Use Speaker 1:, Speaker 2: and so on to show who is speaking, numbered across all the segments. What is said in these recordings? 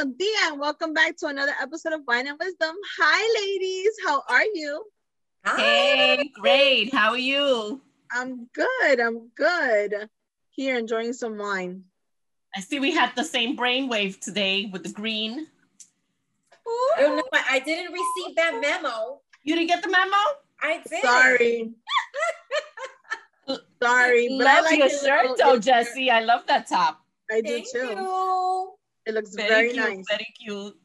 Speaker 1: buenos dias, and welcome back to another episode of Wine and Wisdom. Hi, ladies. How are you?
Speaker 2: Hi.
Speaker 3: Hey, great. How are you?
Speaker 1: I'm good. I'm good. Here enjoying some wine.
Speaker 3: I see we had the same brainwave today with the green.
Speaker 2: Oh, I don't know. I I didn't receive that memo.
Speaker 3: You didn't get the memo?
Speaker 2: I did.
Speaker 1: Sorry. Sorry, but
Speaker 3: love
Speaker 1: I like
Speaker 3: your shirt
Speaker 1: Oh,
Speaker 3: though, Jesse. I love that top.
Speaker 1: I do
Speaker 2: Thank
Speaker 1: too.
Speaker 2: you.
Speaker 1: It looks
Speaker 3: Very,
Speaker 1: very,
Speaker 3: cute.
Speaker 1: nice.
Speaker 3: Very cute.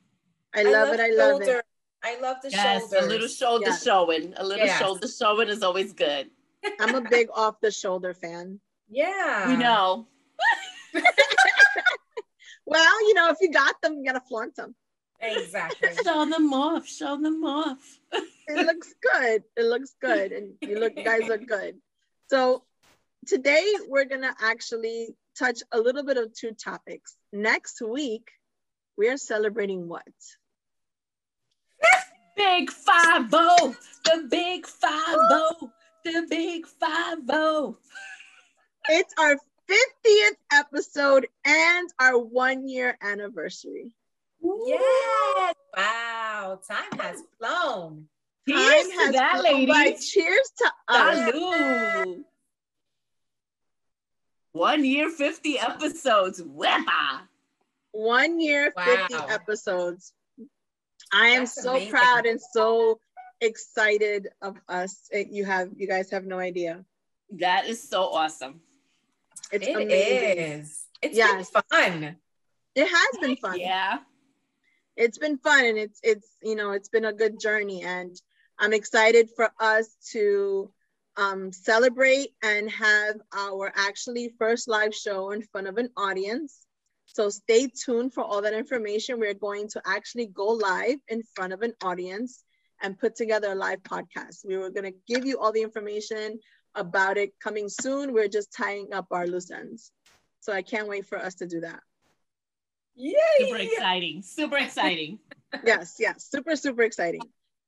Speaker 1: I love it. I love
Speaker 2: shoulder.
Speaker 1: it.
Speaker 2: I love the
Speaker 3: Yes,
Speaker 2: shoulders.
Speaker 3: a little shoulder
Speaker 1: Yes.
Speaker 3: showing. A little
Speaker 2: Yes.
Speaker 3: shoulder showing is always good.
Speaker 1: I'm a big off the shoulder fan.
Speaker 2: Yeah.
Speaker 3: we know.
Speaker 1: Well, you know, if you got them, you gotta flaunt them.
Speaker 2: Exactly.
Speaker 3: Show them off. Show them off.
Speaker 1: It looks good. It looks good, and you look, guys look good. So today we're gonna actually touch a little bit of two topics. Next week we are celebrating what?
Speaker 3: Big five oh, the big five oh, the big five oh.
Speaker 1: It's our 50th episode and our one year anniversary.
Speaker 2: yes. Wow. Time has flown.
Speaker 3: Cheers
Speaker 1: Time
Speaker 3: to
Speaker 1: has
Speaker 3: that,
Speaker 1: flown by.
Speaker 3: ladies.
Speaker 1: Cheers to us.
Speaker 3: One year, 50 episodes. Wepa.
Speaker 1: One year, 50 episodes. I am
Speaker 2: That's
Speaker 1: so
Speaker 2: amazing.
Speaker 1: proud and so excited of us. It- you have you guys have no idea.
Speaker 3: That is so awesome.
Speaker 1: It's
Speaker 2: It
Speaker 1: amazing.
Speaker 2: is. It's
Speaker 1: Yes.
Speaker 2: been fun.
Speaker 1: It has been fun.
Speaker 3: Yeah.
Speaker 1: It's been fun and it's it's you know it's been a good journey and I'm excited for us to um, celebrate and have our actually first live show in front of an audience. So stay tuned for all that information. We're going to actually go live in front of an audience and put together a live podcast. We were going to give you all the information about it coming soon. We're just tying up our loose ends. So I can't wait for us to do that. Yay!
Speaker 3: Super exciting. Super exciting.
Speaker 1: yes, yes, super, super exciting.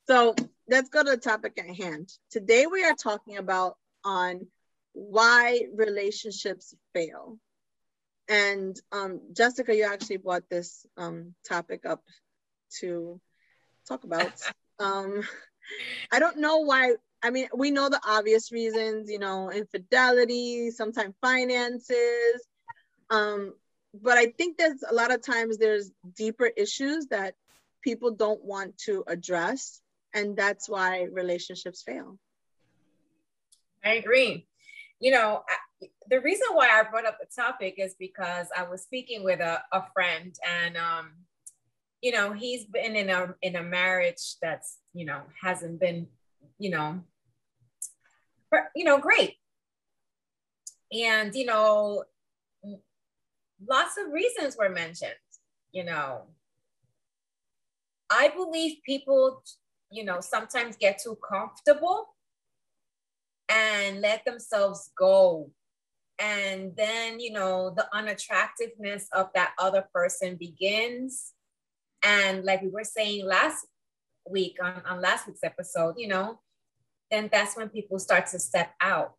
Speaker 1: So let's go to the topic at hand. Today we are talking about on why relationships fail. And um, Jessica, you actually brought this um, topic up to talk about. um, I don't know why. I mean, we know the obvious reasons, you know, infidelity, sometimes finances. Um, but I think there's a lot of times there's deeper issues that people don't want to address and that's why relationships fail
Speaker 2: I agree. You know, I, the reason why I brought up the topic is because I was speaking with a, a friend and um, you know, he's been in a in a marriage that's, you know, hasn't been, you know, you know, great. And you know, lots of reasons were mentioned, you know. I believe people, you know, sometimes get too comfortable and let themselves go. And then, you know, the unattractiveness of that other person begins. And like we were saying last week on, on last week's episode, you know, then that's when people start to step out.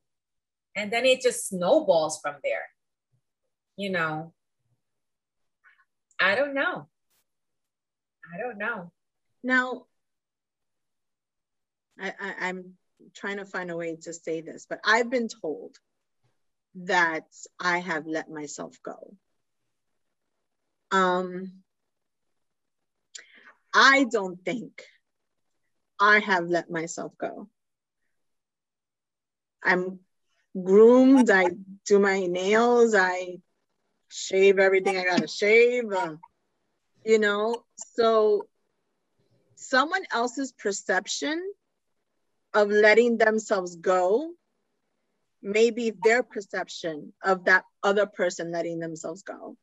Speaker 2: And then it just snowballs from there. You know, I don't know. I don't know.
Speaker 1: now I, I i'm trying to find a way to say this but i've been told that i have let myself go. Um i don't think i have let myself go. I'm groomed. I do my nails. I shave everything i gotta shave uh, you know? So someone else's perception of letting themselves go may be their perception of that other person letting themselves go.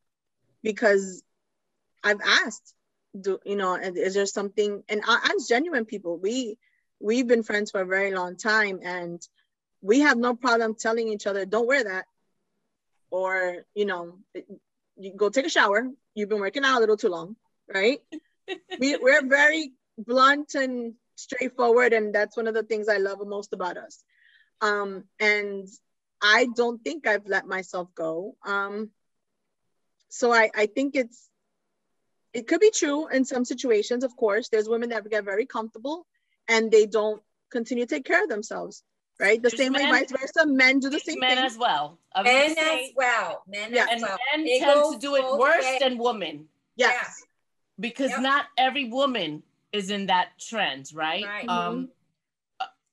Speaker 1: Because i've asked do you know is there something and I, as genuine people we we've been friends for a very long time and we have no problem telling each other don't wear that or you know you go take a shower. You've been working out a little too long right? We, we're very blunt and straightforward and that's one of the things i love most about us um, and i don't think i've let myself go um, so I, I think it's it could be true in some situations, of course. There's women that get very comfortable and they don't continue to take care of themselves, right? The
Speaker 3: There's
Speaker 1: same way, vice versa. Men do the same
Speaker 3: men
Speaker 1: thing.
Speaker 3: as well. I was
Speaker 2: Men
Speaker 3: gonna
Speaker 2: as well. Men
Speaker 1: Yeah.
Speaker 2: as
Speaker 3: and
Speaker 2: well.
Speaker 3: men
Speaker 2: It
Speaker 3: tend to do it worse
Speaker 2: ways.
Speaker 3: than women
Speaker 1: Yes.
Speaker 3: because
Speaker 2: Yep.
Speaker 3: not every woman is in that trend, right?
Speaker 2: Right.
Speaker 3: Um,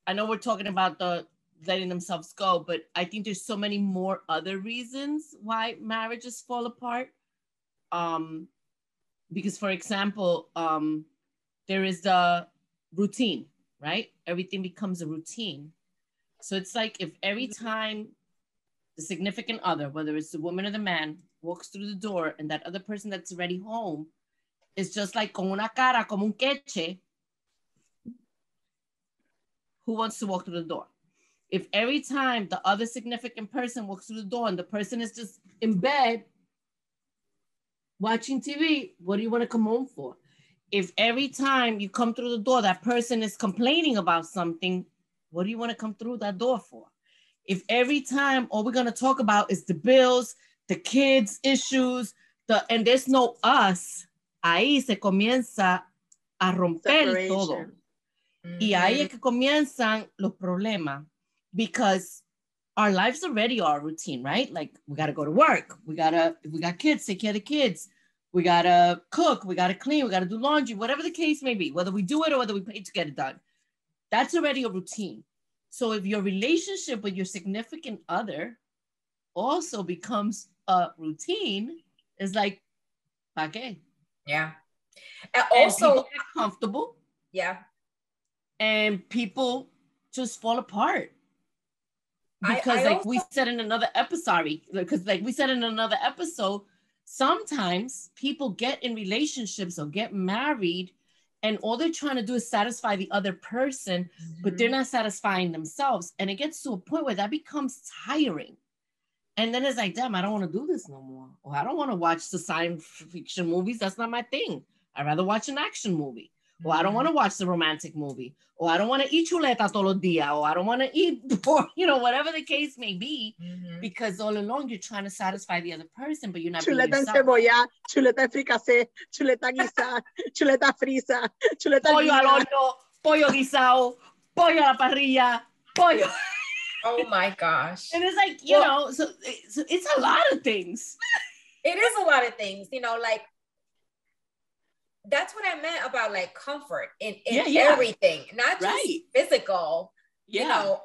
Speaker 3: I know we're talking about the letting themselves go, but I think there's so many more other reasons why marriages fall apart. Um, because, for example, um, there is the routine, right? Everything becomes a routine. So it's like if every time the significant other, whether it's the woman or the man, walks through the door and that other person that's already home is just like con una cara como un queche, who wants to walk through the door? If every time the other significant person walks through the door and the person is just in bed watching TV, what do you want to come home for? If every time you come through the door, that person is complaining about something, what do you want to come through that door for? If every time all we're going to talk about is the bills, the kids' issues, the and there's no us, ahí se comienza a romper todo.
Speaker 1: Separation.
Speaker 3: Y ahí es que comienzan los problemas because our lives already are routine, right? Like we gotta go to work, we gotta, we got kids, take care of the kids, we gotta cook, we gotta clean, we gotta do laundry, whatever the case may be, whether we do it or whether we pay to get it done. That's already a routine. So if your relationship with your significant other also becomes a routine, it's like, ¿pa qué?
Speaker 2: Yeah. And
Speaker 3: And
Speaker 2: also,
Speaker 3: get comfortable
Speaker 2: yeah.
Speaker 3: and people just fall apart because
Speaker 2: I
Speaker 3: like we said in another episode sorry because like we said in another episode sometimes people get in relationships or get married and all they're trying to do is satisfy the other person but
Speaker 2: Mm-hmm.
Speaker 3: they're not satisfying themselves and it gets to a point where that becomes tiring and then it's like damn i don't want to do this no more. Or i don't want to watch the science fiction movies. That's not my thing. I'd rather watch an action movie. Or I don't want to watch the romantic movie, or I don't want to eat chuleta todos los días, or I don't want to eat, or, you know, whatever the case may be,
Speaker 2: Mhm.
Speaker 3: because all along you're trying to satisfy the other person, but you're not
Speaker 1: Chuleta en
Speaker 3: yourself.
Speaker 1: cebolla, chuleta fricasé, chuleta guisa, chuleta frisa, chuleta
Speaker 3: Pollo al horno, pollo guisado, pollo a la parrilla, pollo.
Speaker 2: Oh my gosh.
Speaker 3: And it's like, you
Speaker 2: Well-
Speaker 3: know, so it's, it's a lot of things.
Speaker 2: it is a lot of things, you know, like that's what I meant about like comfort in, in
Speaker 3: Yeah, yeah.
Speaker 2: everything, not just
Speaker 3: Right.
Speaker 2: physical,
Speaker 3: Yeah.
Speaker 2: you know.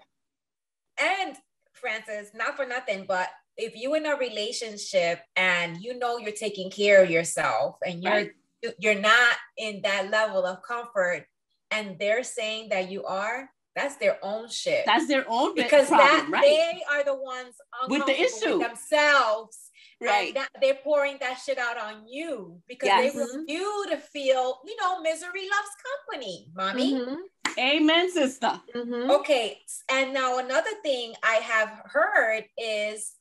Speaker 2: And Francis, not for nothing, but if you in a relationship and you know you're taking care of yourself and you're
Speaker 3: Right.
Speaker 2: you're not in that level of comfort and they're saying that you are, that's their own shit.
Speaker 3: That's their own
Speaker 2: because
Speaker 3: problem,
Speaker 2: that
Speaker 3: right?
Speaker 2: they are the ones
Speaker 3: With the issue.
Speaker 2: themselves
Speaker 3: right.
Speaker 2: that they're pouring that shit out on you because
Speaker 3: Yes.
Speaker 2: they want you to feel, you know, misery loves company, mommy.
Speaker 1: Mhm,
Speaker 3: Amen, sister.
Speaker 1: mhm.
Speaker 2: Okay. And now another thing I have heard is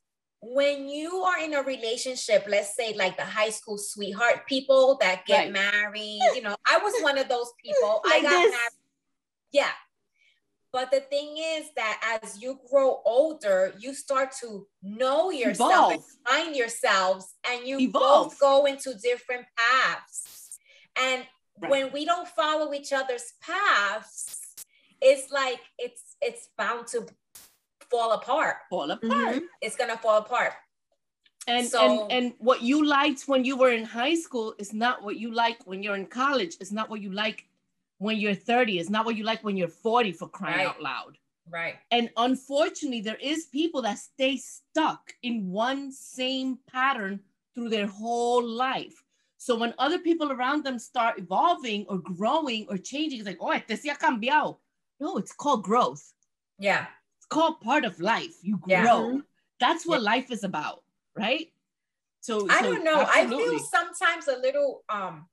Speaker 2: when you are in a relationship, let's say like the high school sweetheart people that get
Speaker 3: Right.
Speaker 2: married, you know, I was one of those people. I got
Speaker 3: this.
Speaker 2: married. Yeah. But the thing is that as you grow older, you start to know yourself
Speaker 3: Evolve.
Speaker 2: find yourselves, and you
Speaker 3: Evolve.
Speaker 2: both go into different paths. And
Speaker 3: Right.
Speaker 2: when we don't follow each other's paths, it's like it's it's bound to fall apart.
Speaker 3: Fall apart.
Speaker 1: Mhm.
Speaker 2: It's gonna fall apart.
Speaker 3: And,
Speaker 2: So-
Speaker 3: and and what you liked when you were in high school is not what you like when you're in college. It's not what you like when you're 30. It's not what you like when you're 40 for crying
Speaker 2: Right.
Speaker 3: out loud.
Speaker 2: Right.
Speaker 3: And unfortunately, there is people that stay stuck in one same pattern through their whole life. So when other people around them start evolving or growing or changing, it's like, oh, este sí ha cambiado. No, it's called growth.
Speaker 2: Yeah.
Speaker 3: It's called part of life. You grow.
Speaker 2: Yeah.
Speaker 3: grow. That's what life is about, right? So
Speaker 2: I
Speaker 3: so
Speaker 2: don't know. I feel sometimes a little um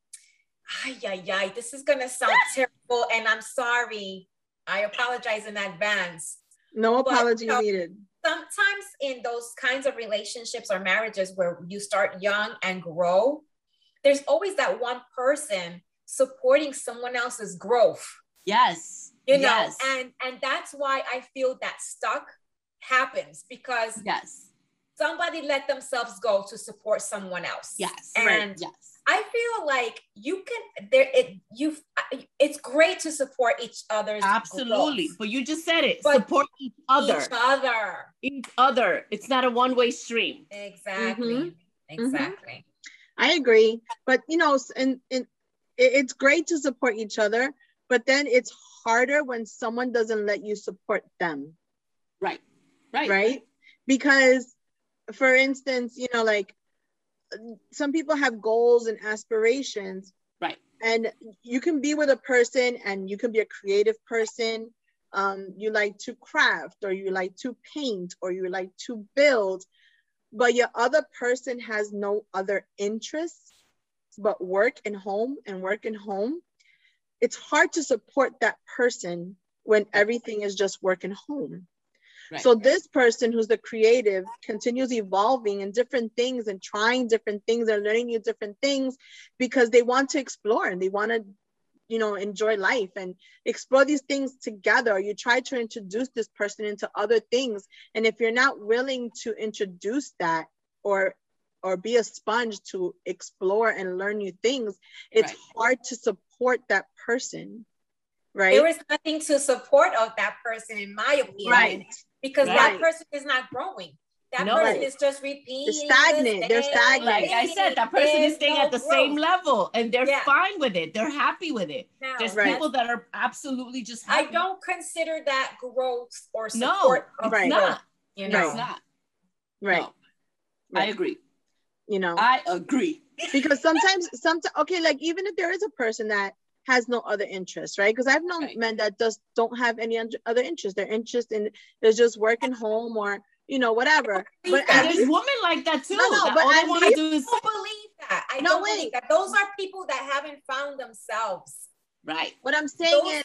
Speaker 2: ay, ay, ay, this is gonna sound terrible, and I'm sorry. I apologize in advance.
Speaker 1: No
Speaker 2: But,
Speaker 1: apology
Speaker 2: you know,
Speaker 1: needed.
Speaker 2: Sometimes in those kinds of relationships or marriages where you start young and grow, there's always that one person supporting someone else's growth.
Speaker 3: yes.
Speaker 2: You know,
Speaker 3: yes.
Speaker 2: and and that's why I feel that stuck happens because
Speaker 3: yes.
Speaker 2: somebody let themselves go to support someone else.
Speaker 3: Yes.
Speaker 2: And
Speaker 3: right. Yes.
Speaker 2: I feel like you can there it you it's great to support each other's
Speaker 3: absolutely growth. but you just said it
Speaker 2: but
Speaker 3: support each other.
Speaker 2: each other.
Speaker 3: Each other it's not a one-way stream.
Speaker 2: Exactly mm-hmm. exactly.
Speaker 1: Mm-hmm. I agree but you know and, and it's great to support each other but then it's harder when someone doesn't let you support them.
Speaker 3: Right right.
Speaker 1: Right? Because for instance you know like some people have goals and aspirations.
Speaker 3: Right.
Speaker 1: And you can be with a person and you can be a creative person. Um, you like to craft or you like to paint or you like to build but your other person has no other interests but work and home and work and home. It's hard to support that person when everything is just work and home Right. So this person who's the creative continues evolving in different things and trying different things and learning new different things because they want to explore and they want to you know enjoy life and explore these things together. You try to introduce this person into other things. And if you're not willing to introduce that or or be a sponge to explore and learn new things it's right. hard to support that person right?
Speaker 2: there is nothing to support of that person in my opinion.
Speaker 1: Right
Speaker 2: because right. that person is not growing. That no. person is just repeating.
Speaker 1: They're stagnant. The they're stagnant.
Speaker 3: Like I said, that person is staying no at the growth. same level and they're yeah. fine with it. They're happy with it. Now, There's right. people that are absolutely just happy.
Speaker 2: I don't consider that growth or support.
Speaker 3: No, it's right. not.
Speaker 2: You know,
Speaker 3: it's not.
Speaker 1: Right. No.
Speaker 3: right. I agree.
Speaker 1: You know,
Speaker 3: I agree.
Speaker 1: because sometimes, sometimes, okay, like even if there is a person that has no other interest, right? Because I've known right. men that just don't have any other interest. Their interest in is just working home or you know whatever.
Speaker 3: But there's least, women like that too. No, no, that but all they want to do is
Speaker 2: believe that. I no, don't wait. believe that. Those are people that haven't found themselves.
Speaker 3: Right.
Speaker 1: What I'm saying Those, is.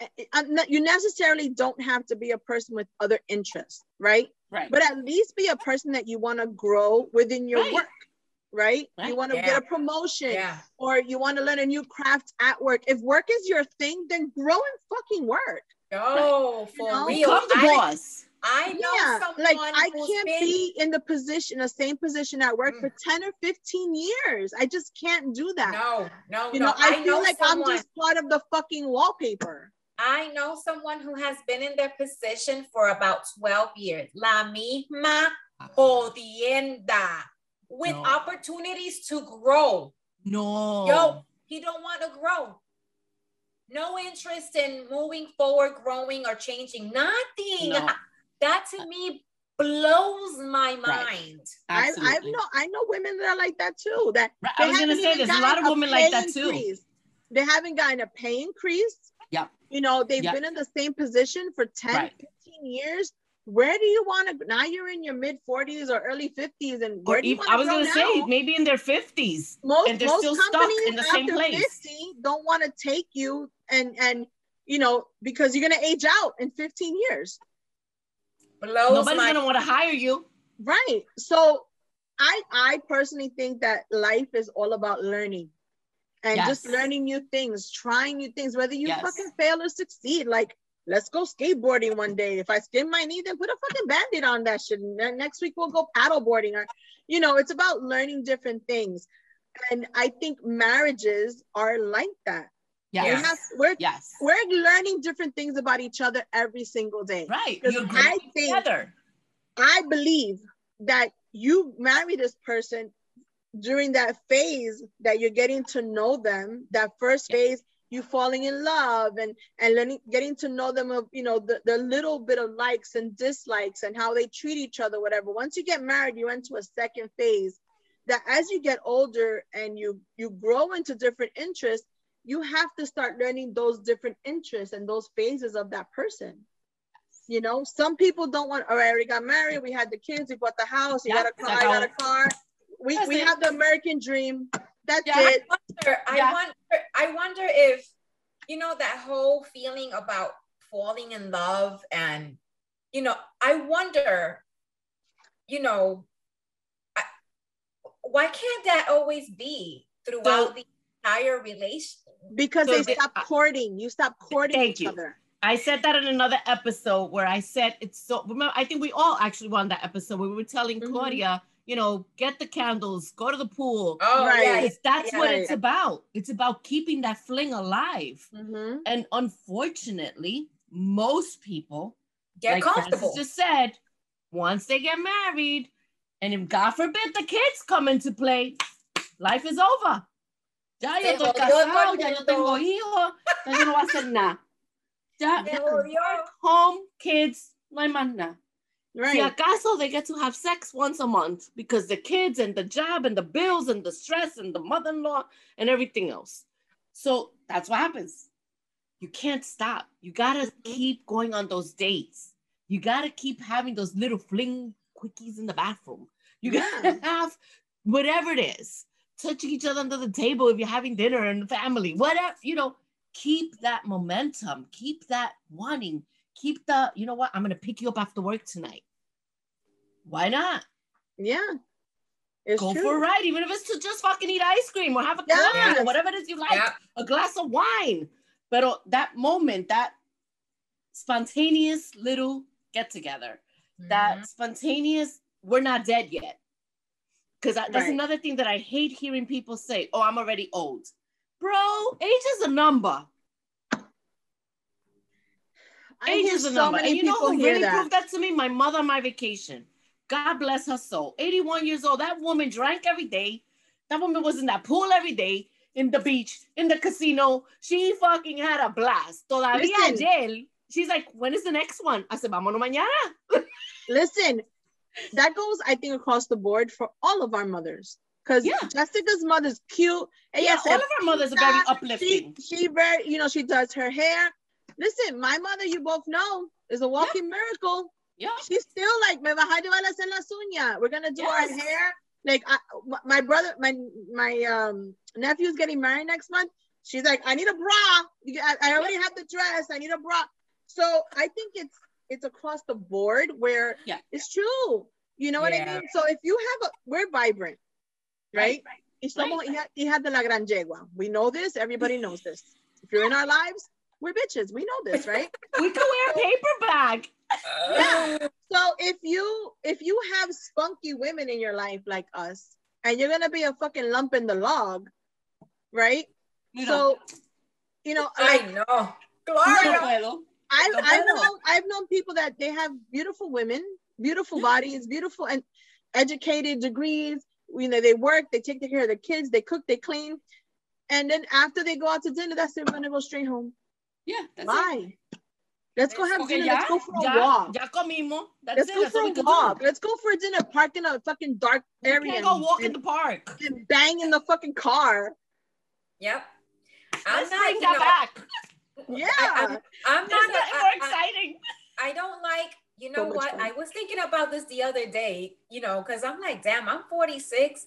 Speaker 1: Eh, eh, you necessarily don't have to be a person with other interests, right?
Speaker 3: Right.
Speaker 1: But at least be a person that you want to grow within your right. work right? right? You want to yeah. get a promotion
Speaker 2: yeah.
Speaker 1: or you want to learn a new craft at work. If work is your thing, then grow and fucking work.
Speaker 2: Oh, right? for you know? real.
Speaker 3: Become the boss.
Speaker 2: I know yeah,
Speaker 1: like I can't been... be in the position, the same position at work mm. for 10 or 15 years. I just can't do that.
Speaker 2: No, no,
Speaker 1: you
Speaker 2: no.
Speaker 1: know, I, I feel like someone... I'm just part of the fucking wallpaper.
Speaker 2: I know someone who has been in their position for about 12 years. La misma jodienda with no. opportunities to grow.
Speaker 3: No.
Speaker 2: Yo, he don't want to grow. No interest in moving forward, growing, or changing. Nothing. No. That to me blows my mind.
Speaker 1: Right. I, I know I know women that are like that too. That
Speaker 3: right. I was gonna say there's a lot of women like that too. Increase.
Speaker 1: They haven't gotten a pay increase.
Speaker 3: Yep.
Speaker 1: You know, they've yep. been in the same position for 10, right. 15 years where do you want to now you're in your mid 40s or early 50s and where do you
Speaker 3: I was going to say maybe in their 50s
Speaker 1: most,
Speaker 3: and they're
Speaker 1: most
Speaker 3: still stuck in the same place.
Speaker 1: 50 don't want to take you and and you know because you're going to age out in 15 years.
Speaker 3: Blows nobody's my- going to want to hire you.
Speaker 1: Right so I I personally think that life is all about learning and yes. just learning new things trying new things whether you yes. fucking fail or succeed like let's go skateboarding one day. If I skin my knee, then put a fucking band-aid on that shit. And next week we'll go paddleboarding or, you know, it's about learning different things. And I think marriages are like that.
Speaker 3: Yes. We have,
Speaker 1: we're,
Speaker 3: yes.
Speaker 1: we're learning different things about each other every single day.
Speaker 3: Right.
Speaker 1: I think, together. I believe that you marry this person during that phase that you're getting to know them, that first phase, you falling in love and and learning getting to know them of you know the, the little bit of likes and dislikes and how they treat each other whatever. Once you get married you enter a second phase that as you get older and you you grow into different interests you have to start learning those different interests and those phases of that person. You know some people don't want oh, i already got married we had the kids we bought the house you yeah, got a car i got a car. We, we have the american dream that's yeah, it.
Speaker 2: I wonder, I yeah. wonder, I wonder if, you know, that whole feeling about falling in love and, you know, I wonder, you know, I, why can't that always be throughout so, the entire relation?
Speaker 1: Because so they stop courting. You stop courting each
Speaker 3: you.
Speaker 1: other.
Speaker 3: I said that in another episode where I said it's so. Remember, I think we all actually were on that episode where we were telling
Speaker 1: Mhm.
Speaker 3: Claudia, you know, get the candles, go to the pool.
Speaker 2: Oh,
Speaker 1: Right.
Speaker 2: yeah.
Speaker 3: That's
Speaker 2: yeah.
Speaker 3: what it's about. It's about keeping that fling alive.
Speaker 1: Mhm.
Speaker 3: And unfortunately, most people,
Speaker 2: Get
Speaker 3: like
Speaker 2: comfortable.
Speaker 3: Francis just said, once they get married, and if God forbid the kids come into play, life is over. Ya yo
Speaker 2: Se
Speaker 3: estoy casado, ya yo tengo hijos, ya yo no voy a hacer nada. Ya,
Speaker 2: Se
Speaker 3: home, kids, no hay más nada. Si
Speaker 1: Right.
Speaker 3: acaso they get to have sex once a month because the kids and the job and the bills and the stress and the mother-in-law and everything else. So that's what happens. You can't stop. You gotta mm-hmm. keep going on those dates. You gotta keep having those little fling quickies in the bathroom. You gotta
Speaker 1: Yeah.
Speaker 3: have whatever it is, touching each other under the table if you're having dinner and family, whatever, you know, keep that momentum, keep that wanting, keep the, you know what, I'm gonna pick you up after work tonight. Why not?
Speaker 1: Yeah. It's
Speaker 3: Go
Speaker 1: true.
Speaker 3: for a ride, even if it's to just fucking eat ice cream or have a coffee
Speaker 1: Yes.
Speaker 3: or whatever it is you like,
Speaker 2: Yeah.
Speaker 3: a glass of wine. But that moment, that spontaneous little get together, that
Speaker 2: Mhm.
Speaker 3: spontaneous, we're not dead yet. Because that's
Speaker 1: Right.
Speaker 3: another thing that I hate hearing people say, oh, I'm already old. Bro, age is a number. Age is a
Speaker 1: so
Speaker 3: number. And you know who really
Speaker 1: that.
Speaker 3: proved that to me? My mother on my vacation. God bless her soul. 81 years old. That woman drank every day. That woman was in that pool every day, in the beach, in the casino. She fucking had a blast. Todavía
Speaker 1: Listen.
Speaker 3: ayer, she's like, when is the next one? I said, vámonos mañana.
Speaker 1: Listen, that goes, I think, across the board for all of our mothers. Because
Speaker 3: Yeah.
Speaker 1: Jessica's mother's cute. Ella
Speaker 3: Yeah,
Speaker 1: se
Speaker 3: all of our mothers are very uplifting.
Speaker 1: She, she very, you know, she does her hair. Listen, my mother, you both know, is a walking miracle.
Speaker 3: Yeah.
Speaker 1: She's still like, me vas a llevar a hacer las uñas. We're gonna do our hair. Like, I, my brother, my my um nephew's getting married next month. She's like, I need a bra. I, I already have the dress. I need a bra. So I think it's it's across the board where
Speaker 3: Yeah.
Speaker 1: it's true. You know what I mean? So if you have a, we're vibrant, right?
Speaker 3: Right.
Speaker 1: Y somos hija, hija de la gran yegua. We know this. Everybody knows this. If you're in our lives, we're bitches. We know this, right?
Speaker 3: We could wear a paper bag.
Speaker 1: Uh, yeah. So if you if you have spunky women in your life like us, and you're gonna be a fucking lump in the log, right?
Speaker 3: You know,
Speaker 1: So, you know,
Speaker 2: I
Speaker 1: like
Speaker 2: know.
Speaker 3: no
Speaker 2: Gloria.
Speaker 3: puedo.
Speaker 1: I've, I've known I've known people that they have beautiful women, beautiful bodies, beautiful and educated degrees. You know, they work, they take care of their kids, they cook, they clean, and then after they go out to dinner, that's it. We're gonna go straight home.
Speaker 3: Yeah, that's it.
Speaker 1: Why? Let's go have
Speaker 3: Okay,
Speaker 1: dinner.
Speaker 3: ya,
Speaker 1: Let's go for a
Speaker 3: ya,
Speaker 1: walk.
Speaker 3: ya comimos. That's
Speaker 1: Let's
Speaker 3: it.
Speaker 1: go
Speaker 3: That's
Speaker 1: for a walk.
Speaker 3: do.
Speaker 1: Let's go for a dinner Park in a fucking dark
Speaker 3: We
Speaker 1: area
Speaker 3: can't go walk in the park.
Speaker 1: and bang in the fucking car.
Speaker 2: Yep. I'm
Speaker 3: Let's
Speaker 2: not,
Speaker 3: bring that
Speaker 2: know,
Speaker 3: back.
Speaker 1: Yeah.
Speaker 2: I'm, I'm
Speaker 3: There's
Speaker 2: not,
Speaker 3: nothing
Speaker 2: I-
Speaker 3: more
Speaker 2: I-
Speaker 3: exciting.
Speaker 2: I don't like, you know
Speaker 1: So
Speaker 2: what?
Speaker 1: fun.
Speaker 2: I was thinking about this the other day, you know, because I'm like, damn, I'm 46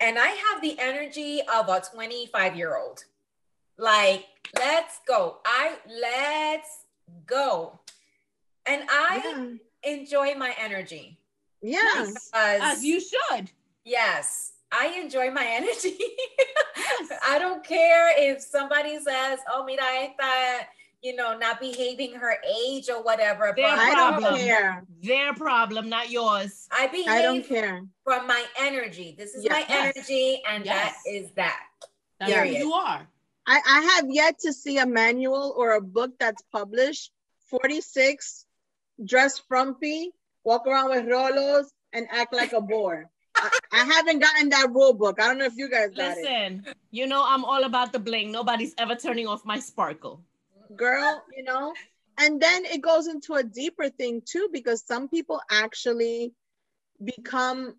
Speaker 2: and I have the energy of a 25 year old. Like, let's go. I let's go. And I
Speaker 1: yeah.
Speaker 2: enjoy my energy.
Speaker 3: Yes.
Speaker 2: Because,
Speaker 3: As you should.
Speaker 2: yes, I enjoy my energy. I don't care if somebody says, oh, mira, esta, you know, not behaving her age or whatever.
Speaker 3: Their
Speaker 2: but
Speaker 1: I don't
Speaker 3: problem.
Speaker 1: care.
Speaker 3: Their problem, not yours.
Speaker 2: I behave
Speaker 1: I don't care.
Speaker 2: from my energy. This is
Speaker 1: Yes.
Speaker 2: my energy, and
Speaker 3: Yes.
Speaker 2: that is that.
Speaker 3: That's
Speaker 1: Yeah.
Speaker 3: who you are.
Speaker 1: I, I have yet to see a manual or a book that's published. 46 dress frumpy walk around with rolos and act like a bore. I, I haven't gotten that rule book. I don't know if you guys got it.
Speaker 3: Listen, you know I'm all about the bling. Nobody's ever turning off my sparkle.
Speaker 1: girl you know? And then it goes into a deeper thing too because some people actually become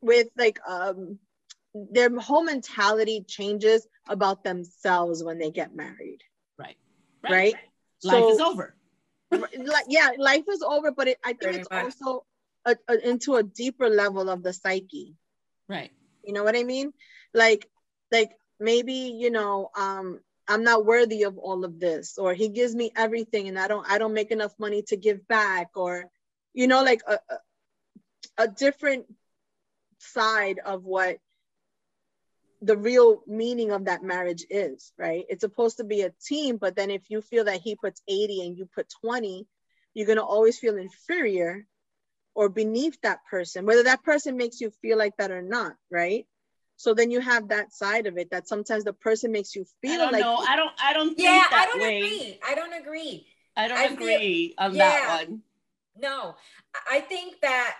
Speaker 1: with like um their whole mentality changes about themselves when they get married
Speaker 3: Right.
Speaker 1: right,
Speaker 3: Life
Speaker 1: So-
Speaker 3: is over.
Speaker 1: like yeah life is over but it, i think
Speaker 2: Pretty
Speaker 1: it's
Speaker 2: much.
Speaker 1: also a, a- into a deeper level of the psyche
Speaker 3: Right.
Speaker 1: you know what i mean like like maybe you know um i'm not worthy of all of this or he gives me everything and i don't i don't make enough money to give back or you know like a, a, a different side of what the real meaning of that marriage is, right? It's supposed to be a team, but then if you feel that he puts 80 and you put 20, you're going to always feel inferior or beneath that person, whether that person makes you feel like that or not, right? So then you have that side of it that sometimes the person makes you feel
Speaker 3: I
Speaker 1: like
Speaker 3: know. I don't. I don't. Think
Speaker 2: Yeah,
Speaker 3: that
Speaker 2: I don't
Speaker 3: way.
Speaker 2: agree. I don't agree.
Speaker 3: I don't
Speaker 2: I feel-
Speaker 3: agree on
Speaker 2: Yeah.
Speaker 3: that one.
Speaker 2: No, I think that,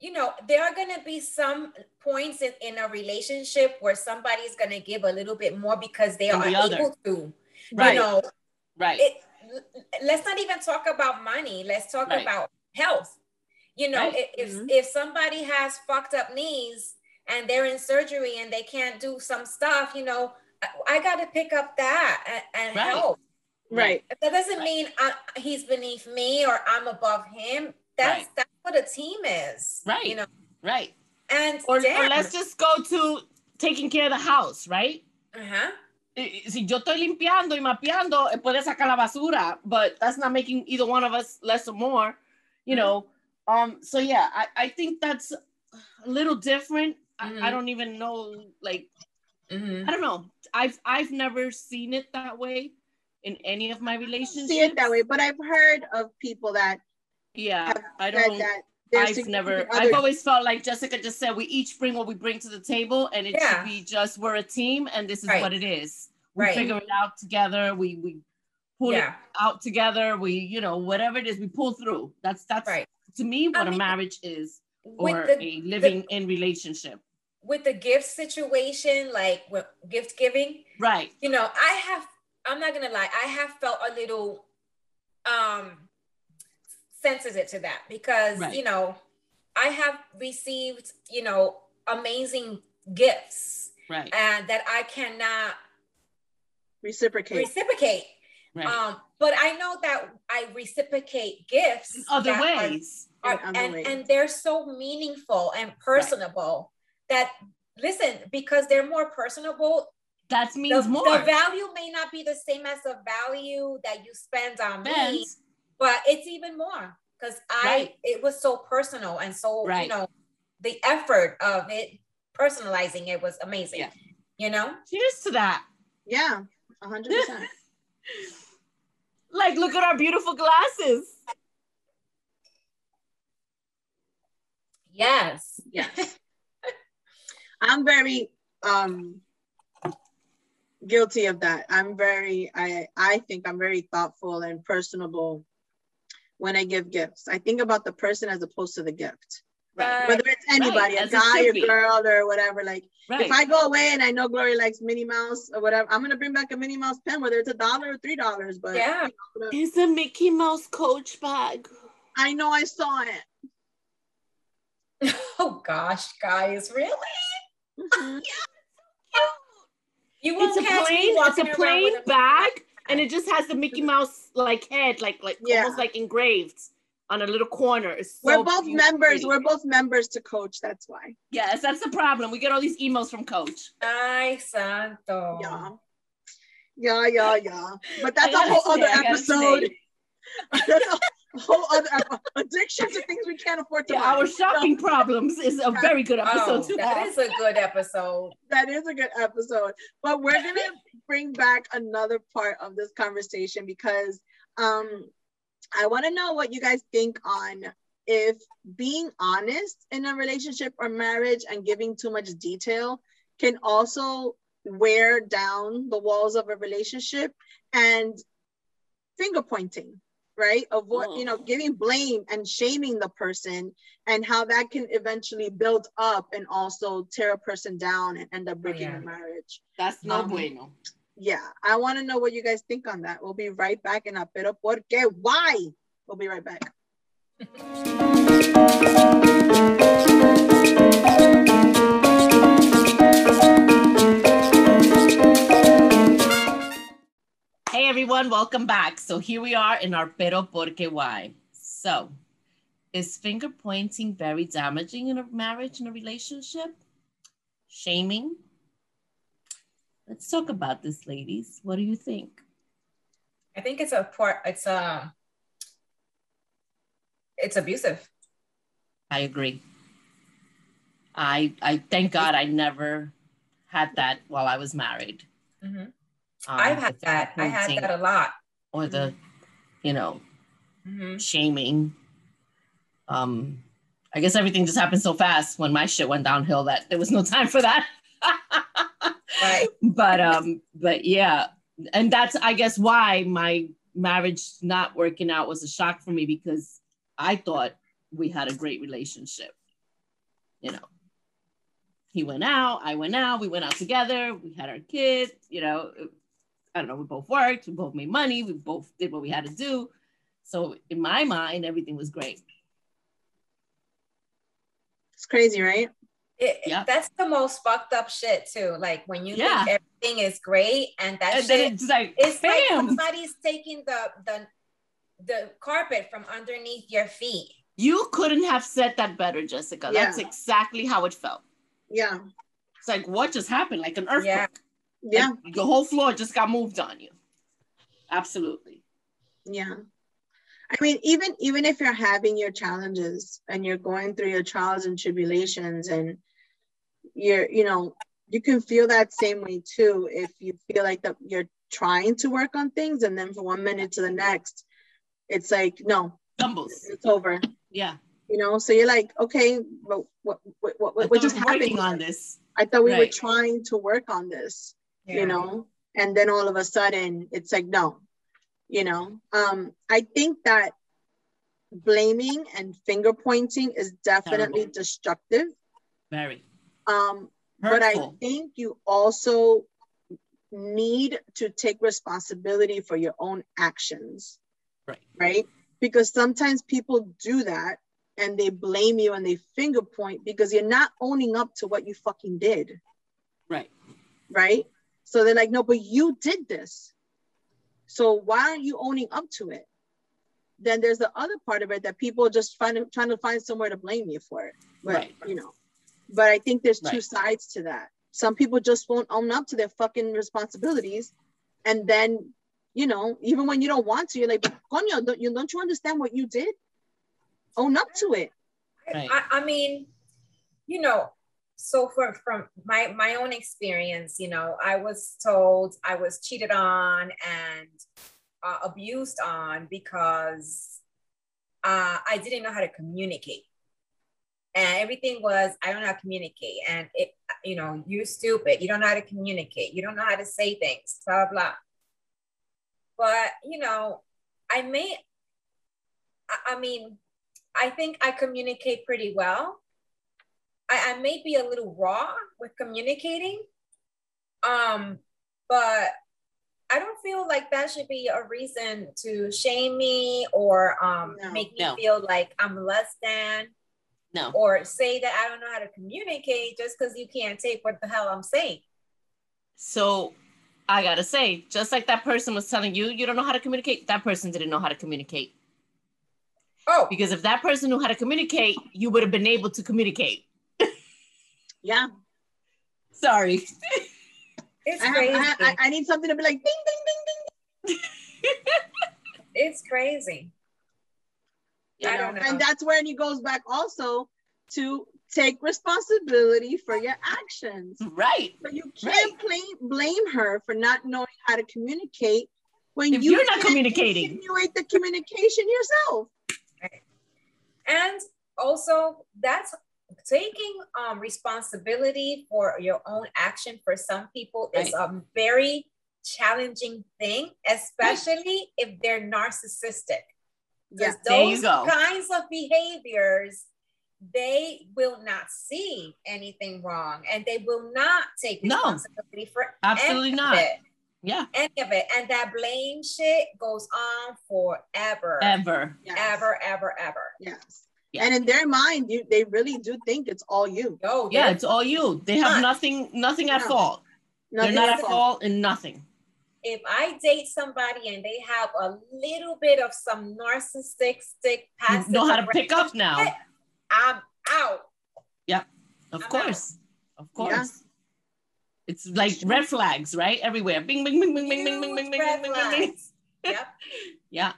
Speaker 2: you know, there are going to be some points in, in a relationship where somebody's going to give a little bit more because they
Speaker 3: Than
Speaker 2: are
Speaker 3: the other.
Speaker 2: able to.
Speaker 3: Right.
Speaker 2: You know,
Speaker 3: Right.
Speaker 2: it, let's not even talk about money. Let's talk
Speaker 3: Right.
Speaker 2: about health. You know,
Speaker 3: Right.
Speaker 2: if,
Speaker 1: Mhm.
Speaker 2: if if somebody has fucked up knees and they're in surgery and they can't do some stuff, you know, I, I got to pick up that and, and
Speaker 3: Right.
Speaker 2: help.
Speaker 1: right.
Speaker 2: That doesn't mean I, he's beneath me or I'm above him. That's
Speaker 3: Right.
Speaker 2: that's what a team is,
Speaker 3: Right.
Speaker 2: You know,
Speaker 3: right.
Speaker 2: and
Speaker 3: Or, or let's just go to taking care of the house, right?
Speaker 2: uh-huh.
Speaker 3: Si yo estoy limpiando y mapeando, eh, puede sacar la basura, but that's not making either one of us less or more, you
Speaker 2: Mhm.
Speaker 3: know. Um. So yeah, I, I think that's a little different. I, I
Speaker 2: Mhm.
Speaker 3: don't even know, like
Speaker 2: Mhm.
Speaker 3: I don't know. I've I've never seen it that way in any of my relationships.
Speaker 1: See it that way, but I've heard of people that
Speaker 3: Yeah,
Speaker 1: have
Speaker 3: I don't.
Speaker 1: that
Speaker 3: I've never. I've always felt like Jessica just said we each bring what we bring to the table, and it
Speaker 2: Yeah.
Speaker 3: should be just we're a team, and this is
Speaker 2: Right.
Speaker 3: what it is. We
Speaker 2: Right.
Speaker 3: figure it out together. We we pull
Speaker 2: Yeah.
Speaker 3: it out together. We you know whatever it is, we pull through. That's that's
Speaker 2: Right.
Speaker 3: to me what
Speaker 2: I
Speaker 3: a
Speaker 2: mean,
Speaker 3: marriage is, or
Speaker 2: the
Speaker 3: a living in relationship.
Speaker 2: with the gift situation, like with gift giving,
Speaker 3: Right.
Speaker 2: you know, I have. I'm not gonna lie. I have felt a little um sensitive to that because
Speaker 3: Right.
Speaker 2: you know I have received you know amazing gifts
Speaker 3: Right.
Speaker 2: and that I cannot
Speaker 1: reciprocate.
Speaker 2: reciprocate.
Speaker 3: Right.
Speaker 2: Um, but I know that I reciprocate gifts
Speaker 3: in other
Speaker 2: that are-
Speaker 3: ways.
Speaker 2: are-
Speaker 1: In other
Speaker 2: and,
Speaker 1: ways.
Speaker 2: and they're so meaningful and personable that listen because they're more personable
Speaker 3: that
Speaker 2: the,
Speaker 3: means more.
Speaker 2: the value may not be the same as the value that you spend on me
Speaker 3: Depends.
Speaker 2: But it's even more because i
Speaker 3: Right.
Speaker 2: it was so personal and so you know the effort of it personalizing it was amazing
Speaker 3: Yeah.
Speaker 2: you know
Speaker 3: Cheers to that.
Speaker 1: Yeah, a hundred percent.
Speaker 3: Like, look at our beautiful glasses.
Speaker 2: yes
Speaker 1: Yes. I'm very um guilty of that. I'm very I I think I'm very thoughtful and personable when I give gifts. I think about the person as opposed to the gift.
Speaker 2: Right.
Speaker 1: Whether it's anybody,
Speaker 3: as
Speaker 1: a
Speaker 3: it
Speaker 1: guy,
Speaker 3: should
Speaker 1: a
Speaker 3: be.
Speaker 1: girl, or whatever. Like
Speaker 3: Right.
Speaker 1: if I go away and I know Glory likes Minnie Mouse or whatever, I'm gonna bring back a Minnie Mouse pen, whether it's a dollar or three dollars. But
Speaker 2: Yeah.
Speaker 3: it's a Mickey Mouse Coach bag.
Speaker 1: I know I saw it.
Speaker 2: oh gosh guys really
Speaker 1: Mhm.
Speaker 2: you won't
Speaker 3: It's a
Speaker 2: catch me
Speaker 3: plain, it's a plain bag, and it just has the Mickey Mouse like head, like like
Speaker 1: Yeah.
Speaker 3: almost like engraved on a little corner. It's so
Speaker 1: We're both
Speaker 3: cute,
Speaker 1: members. We're both members to Coach. That's why.
Speaker 3: yes, that's the problem. We get all these emails from Coach.
Speaker 2: ay santo
Speaker 1: Yeah. Yeah, yeah, yeah. But that's a
Speaker 3: gotta
Speaker 1: whole other
Speaker 3: say, I
Speaker 1: episode.
Speaker 3: say.
Speaker 1: that's a whole other addiction to things we can't afford to
Speaker 3: Yeah,
Speaker 1: buy.
Speaker 3: our shopping problems is a very good episode
Speaker 2: oh,
Speaker 3: to
Speaker 2: that a good episode
Speaker 1: that is a good episode. But we're gonna bring back another part of this conversation because um I want to know what you guys think on if being honest in a relationship or marriage and giving too much detail can also wear down the walls of a relationship and finger pointing right? Avoid you know giving blame and shaming the person and how that can eventually build up and also tear a person down and end up breaking
Speaker 2: yeah.
Speaker 1: the marriage.
Speaker 3: That's no
Speaker 2: Um,
Speaker 3: bueno.
Speaker 1: yeah i want to know what you guys think on that. We'll be right back in a pero porque why? We'll be right back
Speaker 3: Hey everyone, welcome back. So here we are in our pero porque why. So, is finger pointing very damaging in a marriage and a relationship? Shaming? Let's talk about this, ladies. What do you think?
Speaker 2: I think it's a part. It's a. It's abusive.
Speaker 3: I agree. I I thank God I never had that while I was married.
Speaker 2: Mhm.
Speaker 3: Um,
Speaker 2: I've had that. I had that a lot.
Speaker 3: Or the, you know,
Speaker 2: Mhm.
Speaker 3: shaming. Um, I guess everything just happened so fast when my shit went downhill that there was no time for that.
Speaker 2: Right.
Speaker 3: But um, but yeah, and that's I guess why my marriage not working out was a shock for me because I thought we had a great relationship. You know, he went out, I went out, we went out together, we had our kids, you know, I don't know, we both worked, we both made money, we both did what we had to do. So in my mind, everything was great.
Speaker 1: It's crazy, right?
Speaker 2: It,
Speaker 3: Yeah.
Speaker 2: That's the most fucked up shit too. Like when you
Speaker 3: Yeah.
Speaker 2: think everything is great and that
Speaker 3: And
Speaker 2: shit,
Speaker 3: then it's like,
Speaker 2: it's like somebody's taking the the the carpet from underneath your feet.
Speaker 3: you couldn't have said that better, Jessica. That's exactly how it felt.
Speaker 1: Yeah.
Speaker 3: It's like, what just happened? Like an earthquake.
Speaker 2: Yeah.
Speaker 1: Yeah.
Speaker 3: Like, the whole floor just got moved on you. Absolutely.
Speaker 1: Yeah. I mean, even even if you're having your challenges and you're going through your trials and tribulations and you're, you know, you can feel that same way too if you feel like that you're trying to work on things and then from one minute to the next, it's like, no,
Speaker 3: Stumbles.
Speaker 1: it's over.
Speaker 3: Yeah.
Speaker 1: You know, so you're like, okay, but what what what, what, what just
Speaker 3: we
Speaker 1: happened?
Speaker 3: on this.
Speaker 1: I thought we were trying to work on this.
Speaker 2: Yeah.
Speaker 1: you know and then all of a sudden it's like no you know um i think that blaming and finger pointing is definitely
Speaker 3: Terrible.
Speaker 1: destructive
Speaker 3: Very
Speaker 1: um but i think you also need to take responsibility for your own actions
Speaker 3: Right.
Speaker 1: right because sometimes people do that and they blame you and they finger point because you're not owning up to what you fucking did
Speaker 3: Right.
Speaker 1: right? So they're like, no, but you did this. So why aren't you owning up to it? Then there's the other part of it that people just find trying to find somewhere to blame you for it. But
Speaker 3: Right.
Speaker 1: you know, but I think there's two
Speaker 3: Right.
Speaker 1: sides to that. Some people just won't own up to their fucking responsibilities. And then, you know, even when you don't want to, you're like, but coño, don't you don't you understand what you did? Own up to it.
Speaker 3: Right.
Speaker 2: I, I mean, you know, so for from my my own experience, you know, I was told I was cheated on and uh, abused on because uh, I didn't know how to communicate, and everything was I don't know how to communicate, and it, you know, you're stupid, you don't know how to communicate, you don't know how to say things, blah blah. But you know, I may, I, I mean, I think I communicate pretty well. I, I may be a little raw with communicating, um, but I don't feel like that should be a reason to shame me or um,
Speaker 1: No.
Speaker 2: make me
Speaker 3: No.
Speaker 2: feel like I'm less than
Speaker 3: No.
Speaker 2: or say that I don't know how to communicate just because you can't take what the hell I'm saying.
Speaker 3: So I gotta say, just like that person was telling you, you don't know how to communicate. That person didn't know how to communicate.
Speaker 2: Oh,
Speaker 3: Because if that person knew how to communicate, you would have been able to communicate.
Speaker 1: Yeah.
Speaker 3: Sorry.
Speaker 2: it's
Speaker 1: I,
Speaker 2: crazy.
Speaker 1: I, I, I need something to be like ding ding ding ding.
Speaker 2: it's crazy.
Speaker 1: you
Speaker 2: I
Speaker 1: know?
Speaker 2: don't know.
Speaker 1: And that's where it goes back also to take responsibility for your actions.
Speaker 3: Right.
Speaker 1: But you can't blame, blame her for not knowing how to communicate when
Speaker 3: If
Speaker 1: you
Speaker 3: you're not
Speaker 1: can't
Speaker 3: communicating.
Speaker 1: insinuate the communication yourself. Right.
Speaker 2: and also that's taking um, responsibility for your own action for some people is a very challenging thing especially if they're narcissistic
Speaker 1: Yeah.
Speaker 2: because
Speaker 3: There you
Speaker 2: those
Speaker 3: go.
Speaker 2: kinds of behaviors they will not see anything wrong and they will not take
Speaker 3: No.
Speaker 2: responsibility for
Speaker 3: Absolutely
Speaker 2: any
Speaker 3: not.
Speaker 2: of it
Speaker 3: Yeah.
Speaker 2: any of it and that blame shit goes on forever
Speaker 3: Ever.
Speaker 1: Yes.
Speaker 2: ever ever ever
Speaker 1: Yes.
Speaker 3: Yeah.
Speaker 1: And in their mind, you they really do think it's all you.
Speaker 2: Yo,
Speaker 3: Yeah, it's all you. They have
Speaker 2: Not.
Speaker 3: nothing, nothing at
Speaker 1: No.
Speaker 3: fault.
Speaker 1: Nothing
Speaker 3: They're not at
Speaker 1: at all.
Speaker 3: fault in nothing.
Speaker 2: if I date somebody and they have a little bit of some narcissistic
Speaker 3: You
Speaker 2: passive
Speaker 3: know how to pick up now.
Speaker 2: I'm out.
Speaker 3: Yeah, of
Speaker 2: I'm
Speaker 3: course. Of course.
Speaker 1: Yeah.
Speaker 3: It's like red flags, right? Everywhere. Bing, bing, bing, bing, bing, bing, bing, bing, bing, bing, bing, bing.
Speaker 2: flags. Yep.
Speaker 3: Yeah.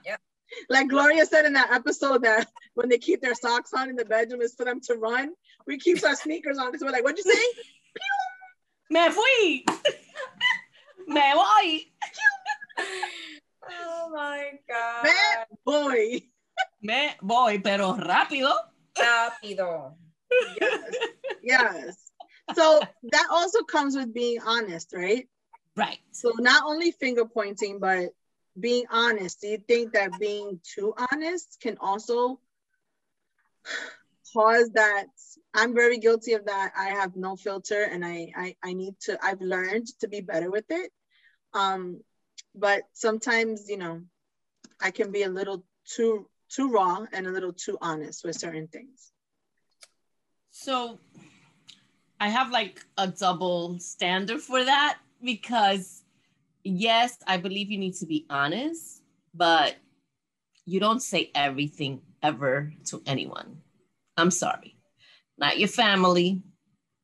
Speaker 1: Like Gloria said in that episode that when they keep their socks on in the bedroom is for them to run. We keep our sneakers on. because we're like, what'd you say?
Speaker 3: Me fui. Me voy.
Speaker 2: Oh my God.
Speaker 1: Me voy.
Speaker 3: Me voy, pero rápido.
Speaker 2: Rápido.
Speaker 1: Yes. yes. So that also comes with being honest, right?
Speaker 3: Right.
Speaker 1: So not only finger pointing, but being honest. Do you think that being too honest can also cause that? I'm very guilty of that. I have no filter and I I, I need to, I've learned to be better with it. Um, but sometimes, you know, I can be a little too too raw and a little too honest with certain things.
Speaker 3: So I have like a double standard for that because yes, I believe you need to be honest, but you don't say everything ever to anyone. I'm sorry. Not your family,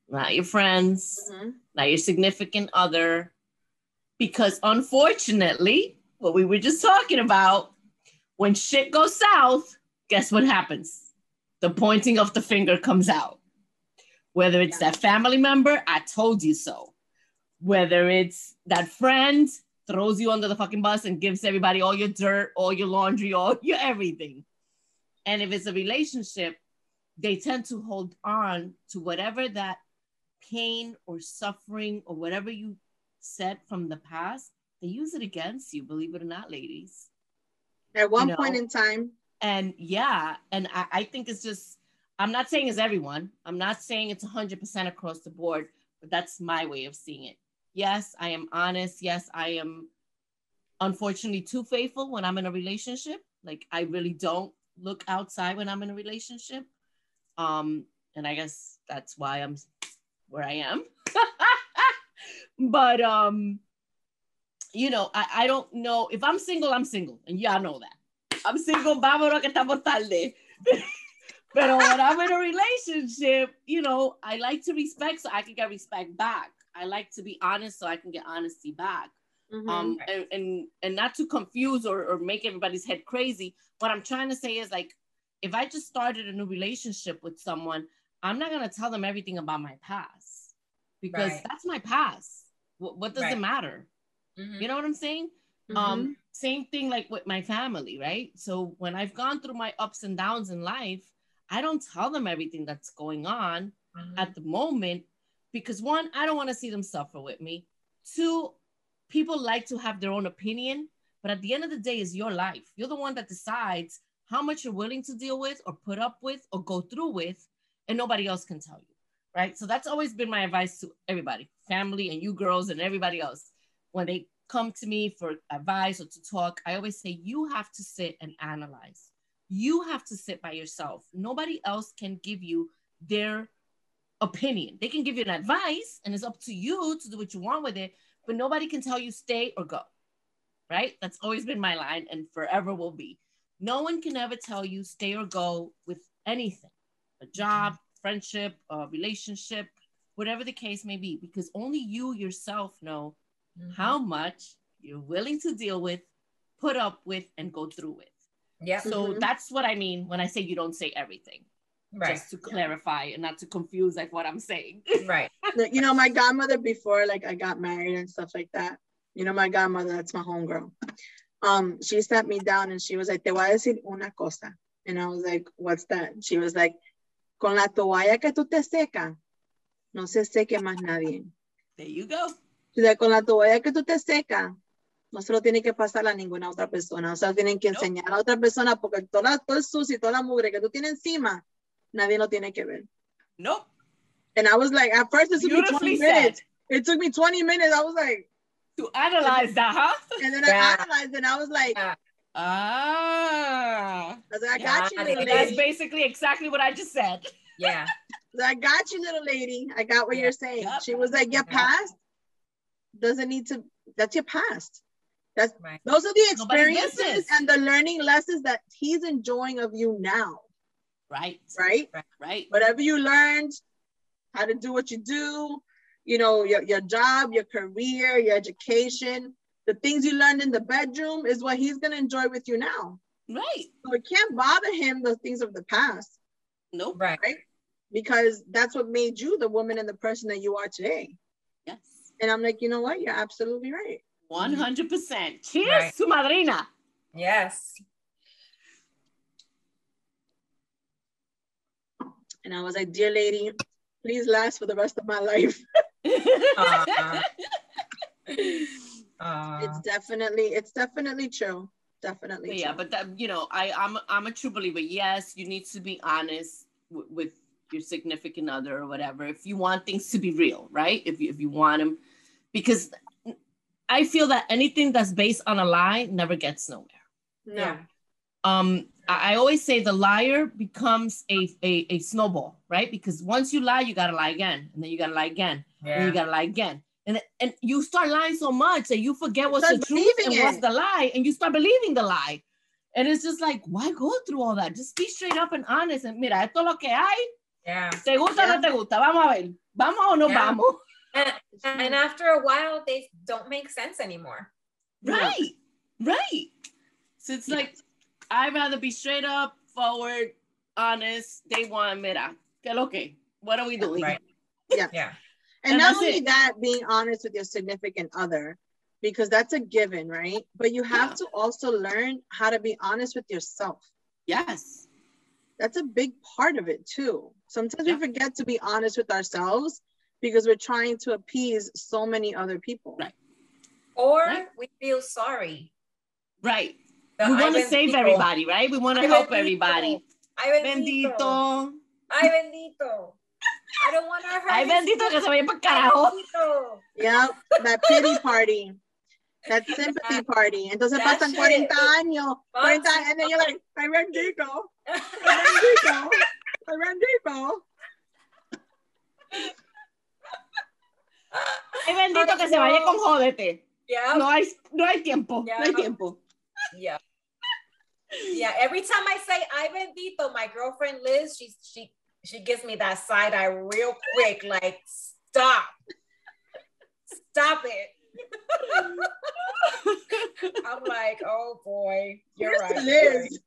Speaker 3: not your friends,
Speaker 1: Mm-hmm.
Speaker 3: not your significant other. Because unfortunately, what we were just talking about, when shit goes south, guess what happens? The pointing of the finger comes out. Whether it's that family member, I told you so. Whether it's that friend throws you under the fucking bus and gives everybody all your dirt, all your laundry, all your everything. And if it's a relationship, they tend to hold on to whatever that pain or suffering or whatever you said from the past, they use it against you, believe it or not, ladies.
Speaker 1: At one
Speaker 3: You
Speaker 1: point in time,
Speaker 3: And yeah, and I, I think it's just, I'm not saying it's everyone. I'm not saying it's 100% across the board, but that's my way of seeing it. Yes, I am honest. Yes, I am unfortunately too faithful when I'm in a relationship. Like I really don't look outside when I'm in a relationship. Um, and I guess that's why I'm where I am. but um, you know, I, I don't know if I'm single, I'm single, and y'all know that. I'm single, vámonos que estamos tarde. Pero when I'm in a relationship, you know, I like to respect so I can get respect back. I like to be honest so I can get honesty back.
Speaker 1: Mhm.
Speaker 3: Um, and, and and not to confuse or, or make everybody's head crazy. What I'm trying to say is like, if I just started a new relationship with someone, I'm not gonna tell them everything about my past because
Speaker 2: Right.
Speaker 3: that's my past. What, what does it
Speaker 2: Right.
Speaker 3: matter?
Speaker 2: Mhm.
Speaker 3: You know what I'm saying?
Speaker 1: Mhm.
Speaker 3: Um, same thing like with my family, right? So when I've gone through my ups and downs in life, I don't tell them everything that's going on
Speaker 2: Mhm.
Speaker 3: at the moment because one, I don't want to see them suffer with me. Two, people like to have their own opinion, but at the end of the day, it's your life. You're the one that decides how much you're willing to deal with or put up with or go through with, and nobody else can tell you, right? So that's always been my advice to everybody, family and you girls and everybody else. When they come to me for advice or to talk, I always say, you have to sit and analyze. You have to sit by yourself. Nobody else can give you their opinion. They can give you an advice, and it's up to you to do what you want with it, but nobody can tell you stay or go. Right? That's always been my line and forever will be. No one can ever tell you stay or go with anything a job, friendship, a relationship, whatever the case may be, because only you yourself know
Speaker 2: Mhm.
Speaker 3: how much you're willing to deal with, put up with, and go through with.
Speaker 2: Yeah.
Speaker 3: So
Speaker 1: Mhm.
Speaker 3: that's what I mean when I say you don't say everything,
Speaker 2: Right.
Speaker 3: just to clarify and not to confuse like what I'm saying.
Speaker 2: Right.
Speaker 1: You know, my godmother before like I got married and stuff like that. You know, my godmother, that's my homegirl. Um, she sat me down and she was like, Te voy a decir una cosa. And I was like, What's that? She was like, Con la toalla que tú te seca, no se seque más nadie.
Speaker 3: there you go.
Speaker 1: She's like, Con la toalla que tú te secas, no se lo tiene que pasar a ninguna otra persona. O sea, tienen que
Speaker 3: Nope.
Speaker 1: enseñar a otra persona porque toda, todo el sucio y toda la mugre que tú tienes encima, nadie lo tiene que ver.
Speaker 3: Nope.
Speaker 1: And I was like, at first it took me 20
Speaker 3: said.
Speaker 1: minutes. It took me 20 minutes. I was like,
Speaker 3: To analyze that, huh?
Speaker 1: and then
Speaker 2: Yeah.
Speaker 1: I analyzed and I was like,
Speaker 2: Yeah.
Speaker 3: Ah.
Speaker 1: I was like, I got you, little
Speaker 2: it
Speaker 3: That's basically exactly what I just said.
Speaker 2: Yeah.
Speaker 1: I got you, little lady. I got what
Speaker 2: Yeah.
Speaker 1: you're saying.
Speaker 3: Yep.
Speaker 1: She was like, your past doesn't need to, that's your past. That's
Speaker 2: Right.
Speaker 1: those are the experiences and the learning lessons that he's enjoying of you now,
Speaker 3: Right.
Speaker 1: right?
Speaker 3: Right.
Speaker 1: Whatever you learned, how to do what you do, you know, your, your job, your career, your education, the things you learned in the bedroom is what he's gonna enjoy with you now.
Speaker 3: Right.
Speaker 1: So it can't bother him the things of the past
Speaker 3: Nope.
Speaker 2: Right.
Speaker 1: because that's what made you the woman and the person that you are today.
Speaker 3: Yes.
Speaker 1: And I'm like, you know what? You're absolutely right.
Speaker 3: 100%. Cheers
Speaker 2: Right.
Speaker 3: to madrina.
Speaker 2: Yes.
Speaker 1: And I was like, dear lady, please last for the rest of my life.
Speaker 2: Aw. Aw.
Speaker 1: It's definitely, it's definitely true. Definitely.
Speaker 3: But yeah,
Speaker 1: true.
Speaker 3: but that you know, I I'm I'm a true believer. Yes, you need to be honest w- with your significant other or whatever. If you want things to be real, right? If you if you want them, because I feel that anything that's based on a lie never gets nowhere.
Speaker 1: no.
Speaker 2: Yeah.
Speaker 3: Um, I, always say the liar becomes a, a a snowball, right? Because once you lie, you gotta lie again, and then you gotta lie again, and you gotta lie again. And, and you start lying so much that you forget what's the truth and
Speaker 1: believing
Speaker 3: what's the lie, and you start believing the lie. And it's just like, why go through all that? Just be straight up and honest. And mira, esto es lo que hay.
Speaker 2: Yeah.
Speaker 3: ¿Te gusta o no te gusta? Vamos a ver. ¿Vamos o no
Speaker 2: Yeah.
Speaker 3: vamos?
Speaker 2: And, and after a while, they don't make sense anymore.
Speaker 3: Right. Right. So it's like, I'd rather be straight up, forward, honest. Day one, mira, que lo que? What are we doing?
Speaker 2: Right.
Speaker 1: Yeah.
Speaker 2: Yeah.
Speaker 1: And,
Speaker 3: And
Speaker 1: not
Speaker 3: that's
Speaker 1: only
Speaker 3: it.
Speaker 1: that, being honest with your significant other, because that's a given, right? But you have
Speaker 3: Yeah.
Speaker 1: to also learn how to be honest with yourself.
Speaker 3: Yes.
Speaker 1: That's a big part of it too. Sometimes
Speaker 3: Yeah.
Speaker 1: we forget to be honest with ourselves because we're trying to appease so many other people.
Speaker 3: Right.
Speaker 2: Or
Speaker 3: Right.
Speaker 2: we feel sorry.
Speaker 3: Right.
Speaker 2: The
Speaker 3: we want to save everybody, right? We want to help
Speaker 2: bendito.
Speaker 3: everybody.
Speaker 2: Ay bendito.
Speaker 3: Bendito.
Speaker 2: Ay bendito. I don't want to hurt
Speaker 3: Ay, bendito que se vaya para
Speaker 2: Ay,
Speaker 3: carajo.
Speaker 2: bendito.
Speaker 1: Yeah, that pity party, that sympathy party. Entonces
Speaker 2: That
Speaker 1: pasan
Speaker 2: shit.
Speaker 1: 40 años, 40, and then you're like, ay bendito, ay bendito, ay bendito.
Speaker 3: Ay, bendito que se vaya con jódete.
Speaker 2: Yeah.
Speaker 3: No hay, no hay tiempo. No hay tiempo.
Speaker 2: Yeah. Yeah. Every time I say ay bendito, my girlfriend Liz, she she she gives me that side eye real quick, like stop. Stop it. I'm like, oh boy, you're
Speaker 1: Where's
Speaker 2: right. you're
Speaker 1: Liz?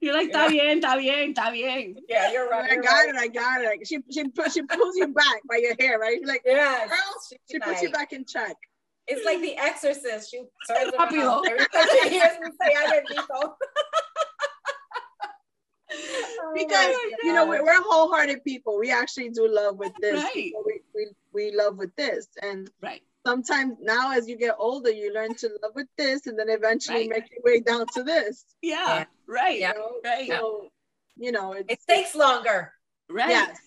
Speaker 3: You're like, está bien, está bien, está bien.
Speaker 2: Yeah, you're right.
Speaker 1: I
Speaker 2: you're
Speaker 1: got
Speaker 2: right.
Speaker 1: it, I got it. She she she pulls you back by your hair, right? She's like,
Speaker 2: Yeah,
Speaker 1: girl,
Speaker 2: she
Speaker 1: she puts you back in check.
Speaker 2: It's like the exorcist. She turns around every time she hears me say ay bendito. Oh
Speaker 1: Because
Speaker 2: my
Speaker 1: you know we're, we're wholehearted people. We actually do love with this.
Speaker 3: Right.
Speaker 1: We, we we love with this, and
Speaker 3: Right.
Speaker 1: sometimes now as you get older, you learn to love with this, and then eventually
Speaker 3: Right.
Speaker 1: make your way down to this.
Speaker 3: Yeah.
Speaker 2: Yeah.
Speaker 3: Right.
Speaker 2: Yeah.
Speaker 1: You know?
Speaker 3: Right.
Speaker 1: So you know it's,
Speaker 2: it takes longer.
Speaker 3: Right.
Speaker 1: yes,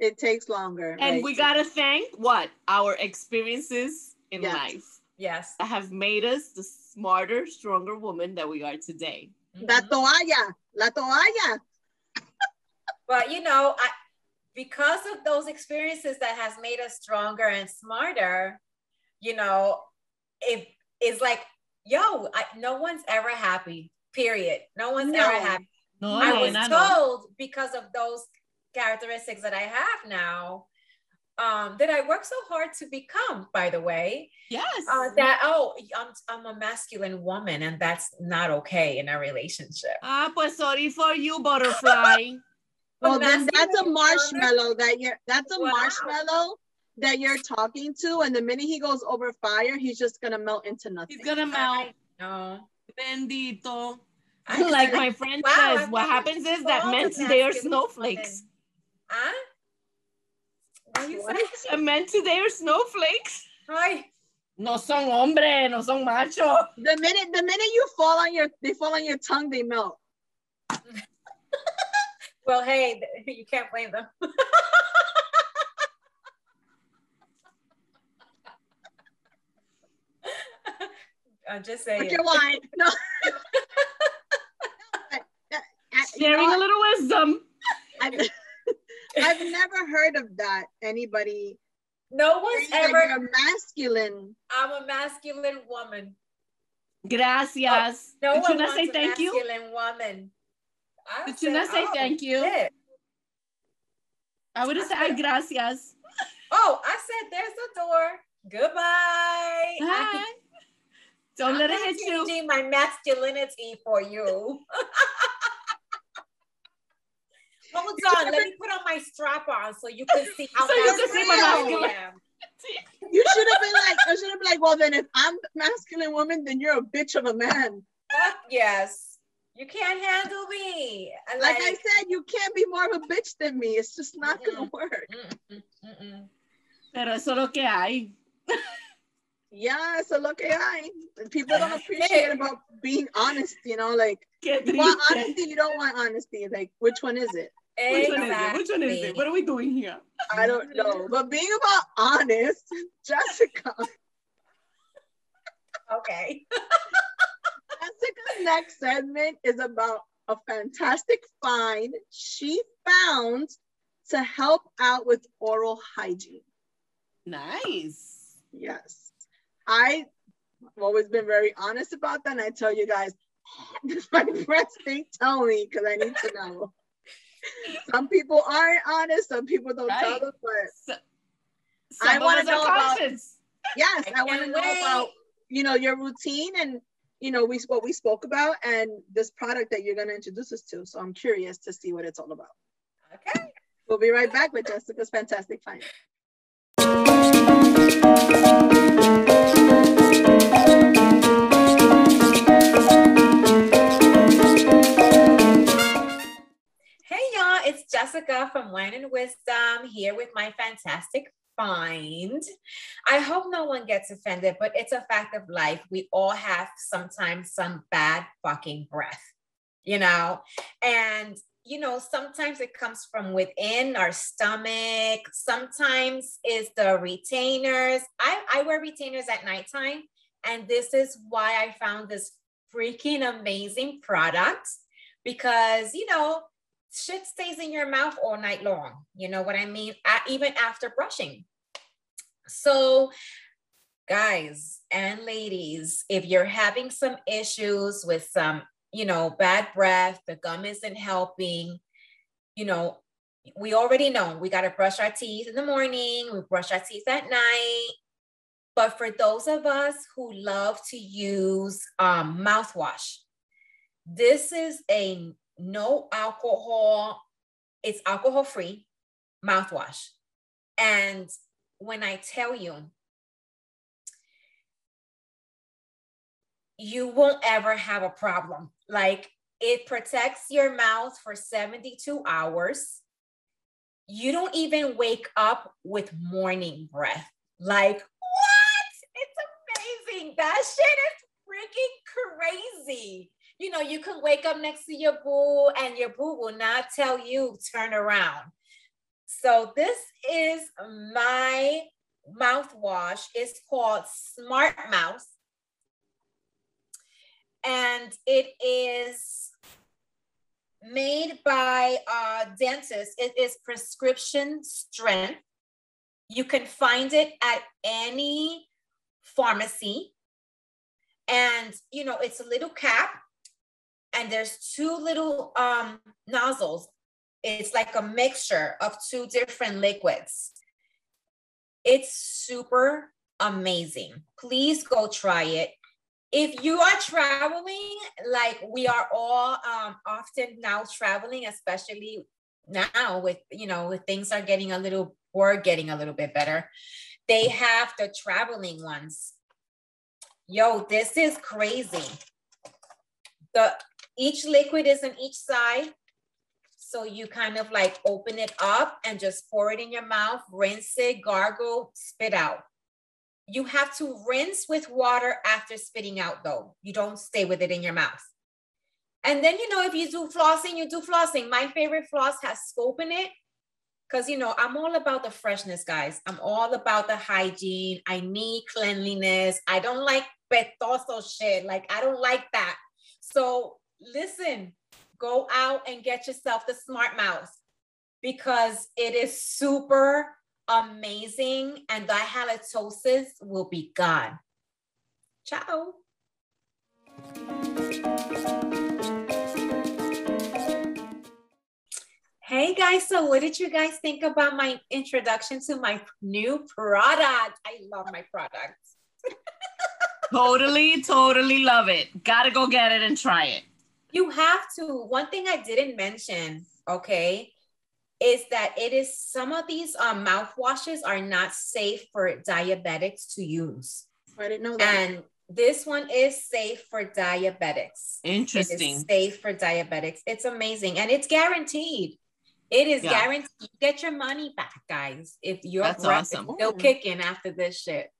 Speaker 1: it takes longer.
Speaker 3: And
Speaker 1: right.
Speaker 3: we gotta thank what our experiences in
Speaker 1: Yes.
Speaker 3: life
Speaker 2: Yes.
Speaker 3: that have made us the smarter, stronger woman that we are today.
Speaker 1: la
Speaker 2: Mhm.
Speaker 1: toalla, la toalla.
Speaker 2: But you know, I because of those experiences that has made us stronger and smarter, you know, it is like, yo, I, no one's ever happy. Period. No one's
Speaker 1: No.
Speaker 2: ever happy.
Speaker 3: No,
Speaker 2: I was
Speaker 3: Elena, no.
Speaker 2: told because of those characteristics that I have now, um, that I work so hard to become. By the way,
Speaker 3: Yes.
Speaker 2: uh, that oh, I'm I'm a masculine woman, and that's not okay in a relationship.
Speaker 3: ah, pues sorry for you, butterfly.
Speaker 1: Well, then that's a marshmallow that you're. That's a
Speaker 2: Wow.
Speaker 1: marshmallow that you're talking to, and the minute he goes over fire, he's just gonna melt into nothing.
Speaker 3: He's gonna melt.
Speaker 2: No.
Speaker 3: Bendito.
Speaker 2: I
Speaker 3: like my friend
Speaker 2: Wow,
Speaker 3: says, what happens is that men today are snowflakes.
Speaker 2: Huh? What you
Speaker 1: What?
Speaker 2: say?
Speaker 3: And men today are snowflakes.
Speaker 2: Hi.
Speaker 3: No son hombre, no son macho.
Speaker 1: The minute the minute you fall on your they fall on your tongue, they melt.
Speaker 2: well, hey, you can't blame them. I'm just saying.
Speaker 1: But your wine. No. I- I- uh, you
Speaker 3: Sharing
Speaker 1: know
Speaker 3: a little wisdom.
Speaker 1: I've, I've never heard of that. Anybody
Speaker 2: No one's
Speaker 1: saying that
Speaker 2: ever.
Speaker 1: you're masculine.
Speaker 2: I'm a masculine woman.
Speaker 3: Gracias.
Speaker 2: Oh, no
Speaker 3: Did
Speaker 2: one
Speaker 3: you not
Speaker 2: wants
Speaker 3: say
Speaker 2: a
Speaker 3: thank you?
Speaker 2: masculine woman. I
Speaker 3: Did you not say
Speaker 2: oh,
Speaker 3: thank you?
Speaker 2: shit.
Speaker 3: I would have said ay, gracias.
Speaker 2: Oh, I said there's the door. Goodbye.
Speaker 3: Hi. Don't
Speaker 2: I'm
Speaker 3: let it hit you.
Speaker 2: changing my masculinity for you. Hold on, let me put on my strap on so you can see how
Speaker 3: So you can
Speaker 1: see my
Speaker 2: masculine I am.
Speaker 1: You should have been like, I should have been like, well, then if I'm a masculine woman, then you're a bitch of a man.
Speaker 2: Fuck yes. You can't handle me. And
Speaker 1: Like I said, you can't be more of a bitch than me. It's just not gonna work.
Speaker 2: mm-mm, mm-mm.
Speaker 3: Pero eso es lo que hay.
Speaker 1: Yeah, so look at I. People don't appreciate about being honest, you know, like
Speaker 3: Qué
Speaker 1: you want honesty, you don't want honesty. Like, which one is it?
Speaker 3: Which one is it? Which one is it? What are we doing here?
Speaker 1: I don't know. But being about honest, Jessica,
Speaker 2: Okay.
Speaker 1: Jessica's next segment is about a fantastic find she found to help out with oral hygiene.
Speaker 3: Nice.
Speaker 1: Yes. I've always been very honest about that. And I tell you guys, my breast ain't tell me because I need to know. Some people aren't honest, some people don't tell
Speaker 3: Right.
Speaker 1: them, but
Speaker 3: So,
Speaker 1: I wanna know about-
Speaker 3: conscious.
Speaker 1: yes,
Speaker 2: I
Speaker 1: I, want to know about you know your routine and you know we what we spoke about and this product that you're gonna introduce us to. So I'm curious to see what it's all about.
Speaker 2: Okay.
Speaker 1: We'll be right back with Jessica's fantastic find.
Speaker 2: It's Jessica from Wine and Wisdom here with my fantastic find. I hope no one gets offended, but it's a fact of life. We all have sometimes some bad fucking breath, you know? And you know, sometimes it comes from within our stomach. Sometimes it's the retainers. I, I wear retainers at nighttime. And this is why I found this freaking amazing product because, you know, shit stays in your mouth all night long. You know what I mean? A- even after brushing. So, guys and ladies, if you're having some issues with some, you know, bad breath, the gum isn't helping, you know, we already know we got to brush our teeth in the morning, we brush our teeth at night. But for those of us who love to use um, mouthwash, this is a no alcohol, it's alcohol free mouthwash. And when I tell you, you won't ever have a problem. Like it protects your mouth for 72 hours. You don't even wake up with morning breath. Like, what? It's amazing. That shit is freaking crazy. You know, you can wake up next to your boo and your boo will not tell you turn around. So this is my mouthwash. It's called Smart Mouth. And it is made by a dentist. It is prescription strength. You can find it at any pharmacy. And you know, it's a little cap, and there's two little um, nozzles. It's like a mixture of two different liquids. It's super amazing. Please go try it. If you are traveling, like we are all um, often now traveling, especially now with you know things are getting a little or getting a little bit better. They have the traveling ones. Yo, this is crazy. The each liquid is on each side. So you kind of like open it up and just pour it in your mouth, rinse it, gargle, spit out. You have to rinse with water after spitting out, though. You don't stay with it in your mouth. And then, you know, if you do flossing, you do flossing. My favorite floss has scope in it because, you know, I'm all about the freshness, guys. I'm all about the hygiene. I need cleanliness. I don't like petoso shit. Like, I don't like that. So, listen, go out and get yourself the Smart Mouth because it is super amazing and the halitosis will be gone. Ciao. Hey guys, so what did you guys think about my introduction to my new product? I love my product.
Speaker 3: Totally, totally love it. Gotta go get it and try it.
Speaker 2: You have to. One thing I didn't mention, okay? is that it is some of these um, mouthwashes are not safe for diabetics to use.
Speaker 1: I didn't know that.
Speaker 2: And this one is safe for diabetics.
Speaker 3: Interesting.
Speaker 2: safe for diabetics. It's amazing and it's guaranteed. It is
Speaker 3: Yeah.
Speaker 2: guaranteed. You get your money back, guys. If your
Speaker 3: That's
Speaker 2: breath
Speaker 3: awesome.
Speaker 2: is still kicking after this shit.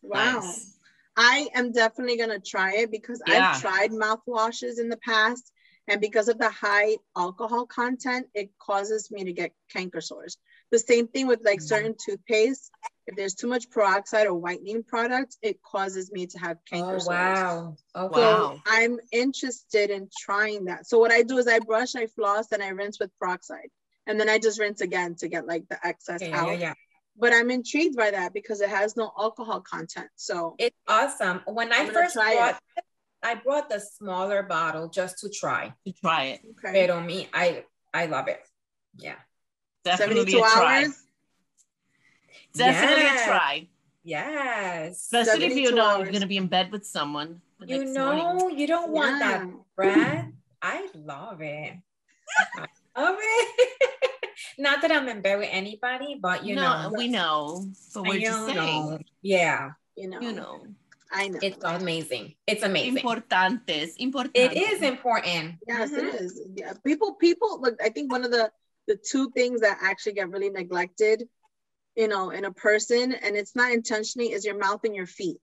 Speaker 1: wow.
Speaker 3: Nice.
Speaker 1: I am definitely gonna try it because
Speaker 3: Yeah.
Speaker 1: I've tried mouthwashes in the past, and because of the high alcohol content, it causes me to get canker sores. The same thing with like
Speaker 3: Mhm.
Speaker 1: certain toothpaste. If there's too much peroxide or whitening products, it causes me to have canker
Speaker 2: Oh
Speaker 1: sores.
Speaker 2: wow. Okay.
Speaker 1: So
Speaker 3: Wow.
Speaker 1: I'm interested in trying that. So what I do is I brush, I floss, and I rinse with peroxide, and then I just rinse again to get like the excess
Speaker 2: Yeah, yeah,
Speaker 1: out.
Speaker 2: yeah, yeah.
Speaker 1: But I'm intrigued by that because it has no alcohol content. So
Speaker 2: It's awesome. When I
Speaker 1: I'm
Speaker 2: first
Speaker 1: try it.
Speaker 2: bought it, I brought the smaller bottle just to try.
Speaker 3: To try it.
Speaker 1: okay.
Speaker 2: Pero me, I I love it. Yeah.
Speaker 3: Definitely
Speaker 1: 72
Speaker 3: a try.
Speaker 1: hours.
Speaker 3: Definitely
Speaker 2: Yes.
Speaker 3: a try.
Speaker 2: Yes.
Speaker 3: Especially if you
Speaker 1: 72
Speaker 3: know
Speaker 1: hours.
Speaker 3: you're gonna be in bed with someone.
Speaker 2: You know,
Speaker 3: morning.
Speaker 2: you don't want that
Speaker 1: Yeah.
Speaker 2: bread. I love it. I love it. Not that I'm in bed with anybody, but you
Speaker 3: no,
Speaker 2: know,
Speaker 3: we know, but we're just saying.
Speaker 2: know. Yeah,
Speaker 1: You know.
Speaker 3: You know,
Speaker 1: I know.
Speaker 2: it's amazing. It's amazing.
Speaker 3: importantes, importante.
Speaker 2: It is important.
Speaker 1: yes,
Speaker 2: Mhm.
Speaker 1: it is. Yeah. People, people look, I think one of the the two things that actually get really neglected, you know, in a person, and it's not intentionally, is your mouth and your feet.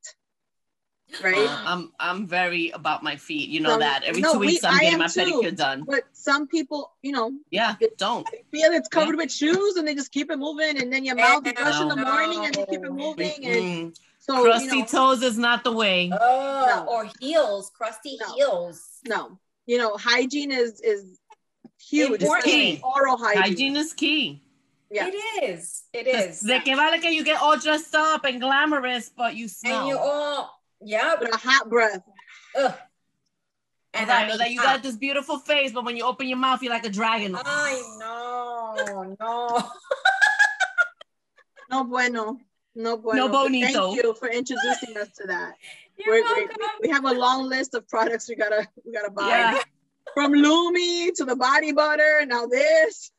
Speaker 1: Right?
Speaker 3: Uh, I'm I'm very about my feet. You know
Speaker 1: Some-
Speaker 3: that every
Speaker 1: no,
Speaker 3: two
Speaker 1: we-
Speaker 3: weeks I'm getting my
Speaker 1: too.
Speaker 3: pedicure done.
Speaker 1: but some people, you know,
Speaker 3: Yeah, it, don't.
Speaker 1: feel it's covered with shoes and they just keep it moving and then your mouth you brush in the morning and they keep it moving and
Speaker 3: Mm-mm.
Speaker 1: so
Speaker 3: Crusty
Speaker 1: you know,
Speaker 3: toes is not the way.
Speaker 2: Oh,
Speaker 1: No.
Speaker 2: or heels, crusty
Speaker 1: No.
Speaker 2: heels.
Speaker 1: no you know hygiene is is huge
Speaker 2: Important.
Speaker 1: especially oral hygiene,
Speaker 3: Hygiene is key.
Speaker 1: yeah
Speaker 2: It is. It is.
Speaker 3: De que vale que you get all dressed up and glamorous, but you smell.
Speaker 2: And you all, yeah.
Speaker 1: with a hot breath
Speaker 2: Ugh. And
Speaker 3: right,
Speaker 2: I know
Speaker 3: that you got this beautiful face, but when you open your mouth, you're like a dragon.
Speaker 2: I know, no.
Speaker 1: no bueno no bueno
Speaker 3: No bonito.
Speaker 1: thank you for introducing us to that
Speaker 2: You're
Speaker 1: We're, we
Speaker 2: welcome.
Speaker 1: we have a long list of products we gotta we gotta buy
Speaker 3: Yeah.
Speaker 1: from Lumi to the body butter and now this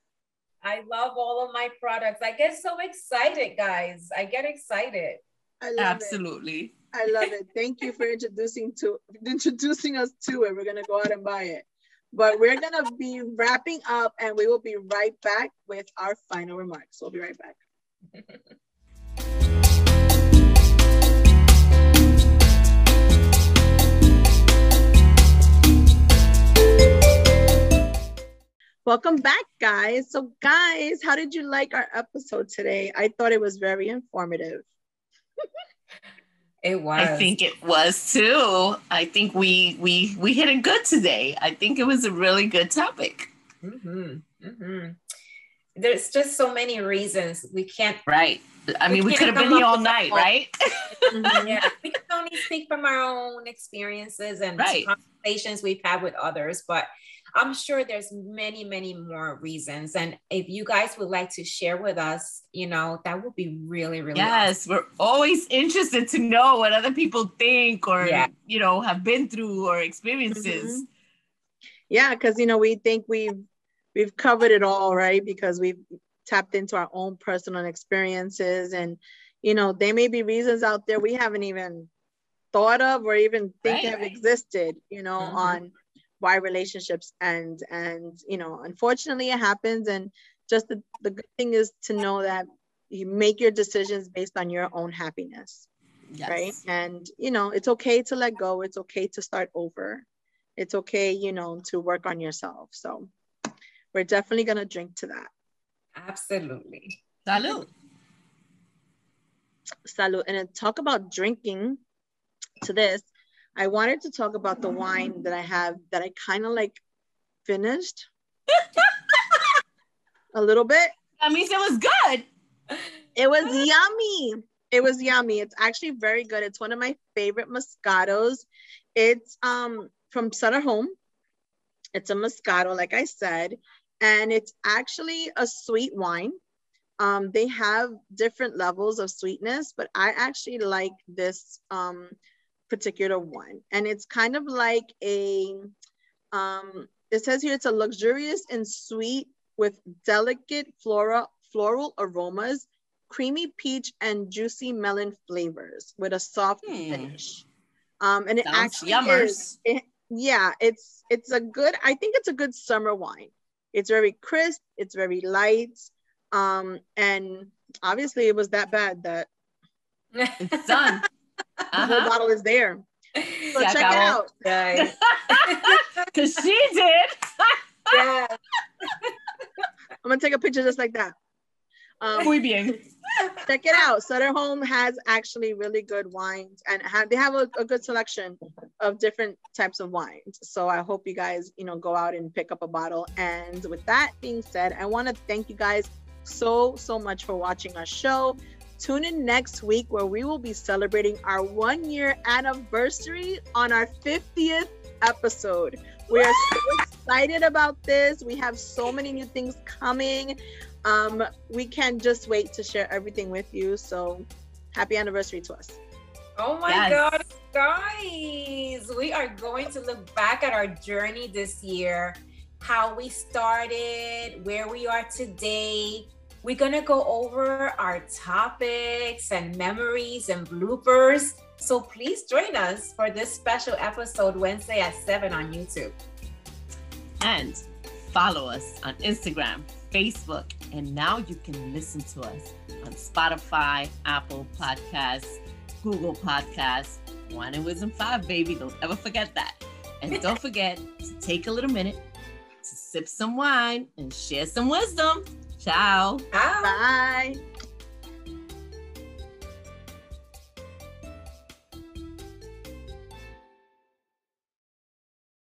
Speaker 2: I love all of my products. I get so excited, guys. I get excited.
Speaker 1: I love it
Speaker 3: Absolutely.
Speaker 1: I love it. Thank you for introducing to introducing us to it. We're gonna go out and buy it. But we're gonna be wrapping up and we will be right back with our final remarks. We'll be right back. Welcome back, guys. So, guys, how did you like our episode today? I thought it was very informative.
Speaker 2: It was.
Speaker 3: I think it was too. I think we we we hit it good today. I think it was a really good topic.
Speaker 2: Mhm, mhm. There's just so many reasons we can't.
Speaker 3: Right. I mean, we
Speaker 2: can't
Speaker 3: could have been here all night,
Speaker 2: whole-
Speaker 3: right?
Speaker 2: Yeah, we can only speak from our own experiences and
Speaker 3: Right.
Speaker 2: conversations we've had with others, but I'm sure there's many, many more reasons. And if you guys would like to share with us, you know, that would be really, really
Speaker 3: yes, we're always interested to know what other people think or
Speaker 2: Yeah.
Speaker 3: you know have been through or experiences.
Speaker 1: Yeah, because you know we think we've we've covered it all, right? Because we've tapped into our own personal experiences, and you know there may be reasons out there we haven't even thought of or even think
Speaker 3: Right.
Speaker 1: have existed, you know,
Speaker 2: Mhm.
Speaker 1: on why relationships end, and you know, unfortunately it happens, and just the, the good thing is to know that you make your decisions based on your own happiness
Speaker 3: Yes.
Speaker 1: right? And you know, it's okay to let go. It's okay to start over. It's okay, you know, to work on yourself. So we're definitely gonna drink to that.
Speaker 2: Absolutely.
Speaker 3: Salud.
Speaker 1: Salud. And to talk about drinking to this, I wanted to talk about the wine that I have that I kind of like finished a little bit.
Speaker 3: That means it was good.
Speaker 1: It was yummy. It was yummy. It's actually very good. It's one of my favorite Moscatos. It's um from Sutter Home. It's a Moscato, like I said, and it's actually a sweet wine. Um, they have different levels of sweetness, but I actually like this um, particular one. And it's kind of like a, um, it says here it's a luxurious and sweet with delicate flora, floral aromas, creamy peach and juicy melon flavors with a soft
Speaker 3: Hmm.
Speaker 1: finish. Um, and it
Speaker 3: Sounds
Speaker 1: actually
Speaker 3: yummers.
Speaker 1: is. It, yeah, it's it's a good. I think it's a good summer wine. It's very crisp. It's very light. Um, and obviously, it was that bad that
Speaker 3: It's done.
Speaker 1: The whole
Speaker 3: Uh-huh.
Speaker 1: bottle is there. So
Speaker 3: Se
Speaker 1: check it out.
Speaker 2: Guys.
Speaker 3: Cause she did.
Speaker 2: Yeah.
Speaker 1: I'm gonna take a picture just like that. Um,
Speaker 3: Muy bien.
Speaker 1: check it out. Sutter Home has actually really good wines and ha- they have a, a good selection of different types of wines. So I hope you guys, you know, go out and pick up a bottle. And with that being said, I want to thank you guys so, so much for watching our show. Tune in next week where we will be celebrating our one year anniversary on our 50th episode. We are so excited about this. We have so many new things coming. Um, we can't just wait to share everything with you. So happy anniversary to us.
Speaker 2: Oh my
Speaker 3: Yes.
Speaker 2: God, guys. We are going to look back at our journey this year, how we started, where we are today. We're going to go over our topics and memories and bloopers. So please join us for this special episode Wednesday at 7 on YouTube.
Speaker 3: And follow us on Instagram, Facebook, and now you can listen to us on Spotify, Apple Podcasts, Google Podcasts, Wine and Wisdom 5, baby. Don't ever forget that. And don't forget to take a little minute to sip some wine and share some wisdom. Ciao.
Speaker 2: Bye.
Speaker 1: Bye.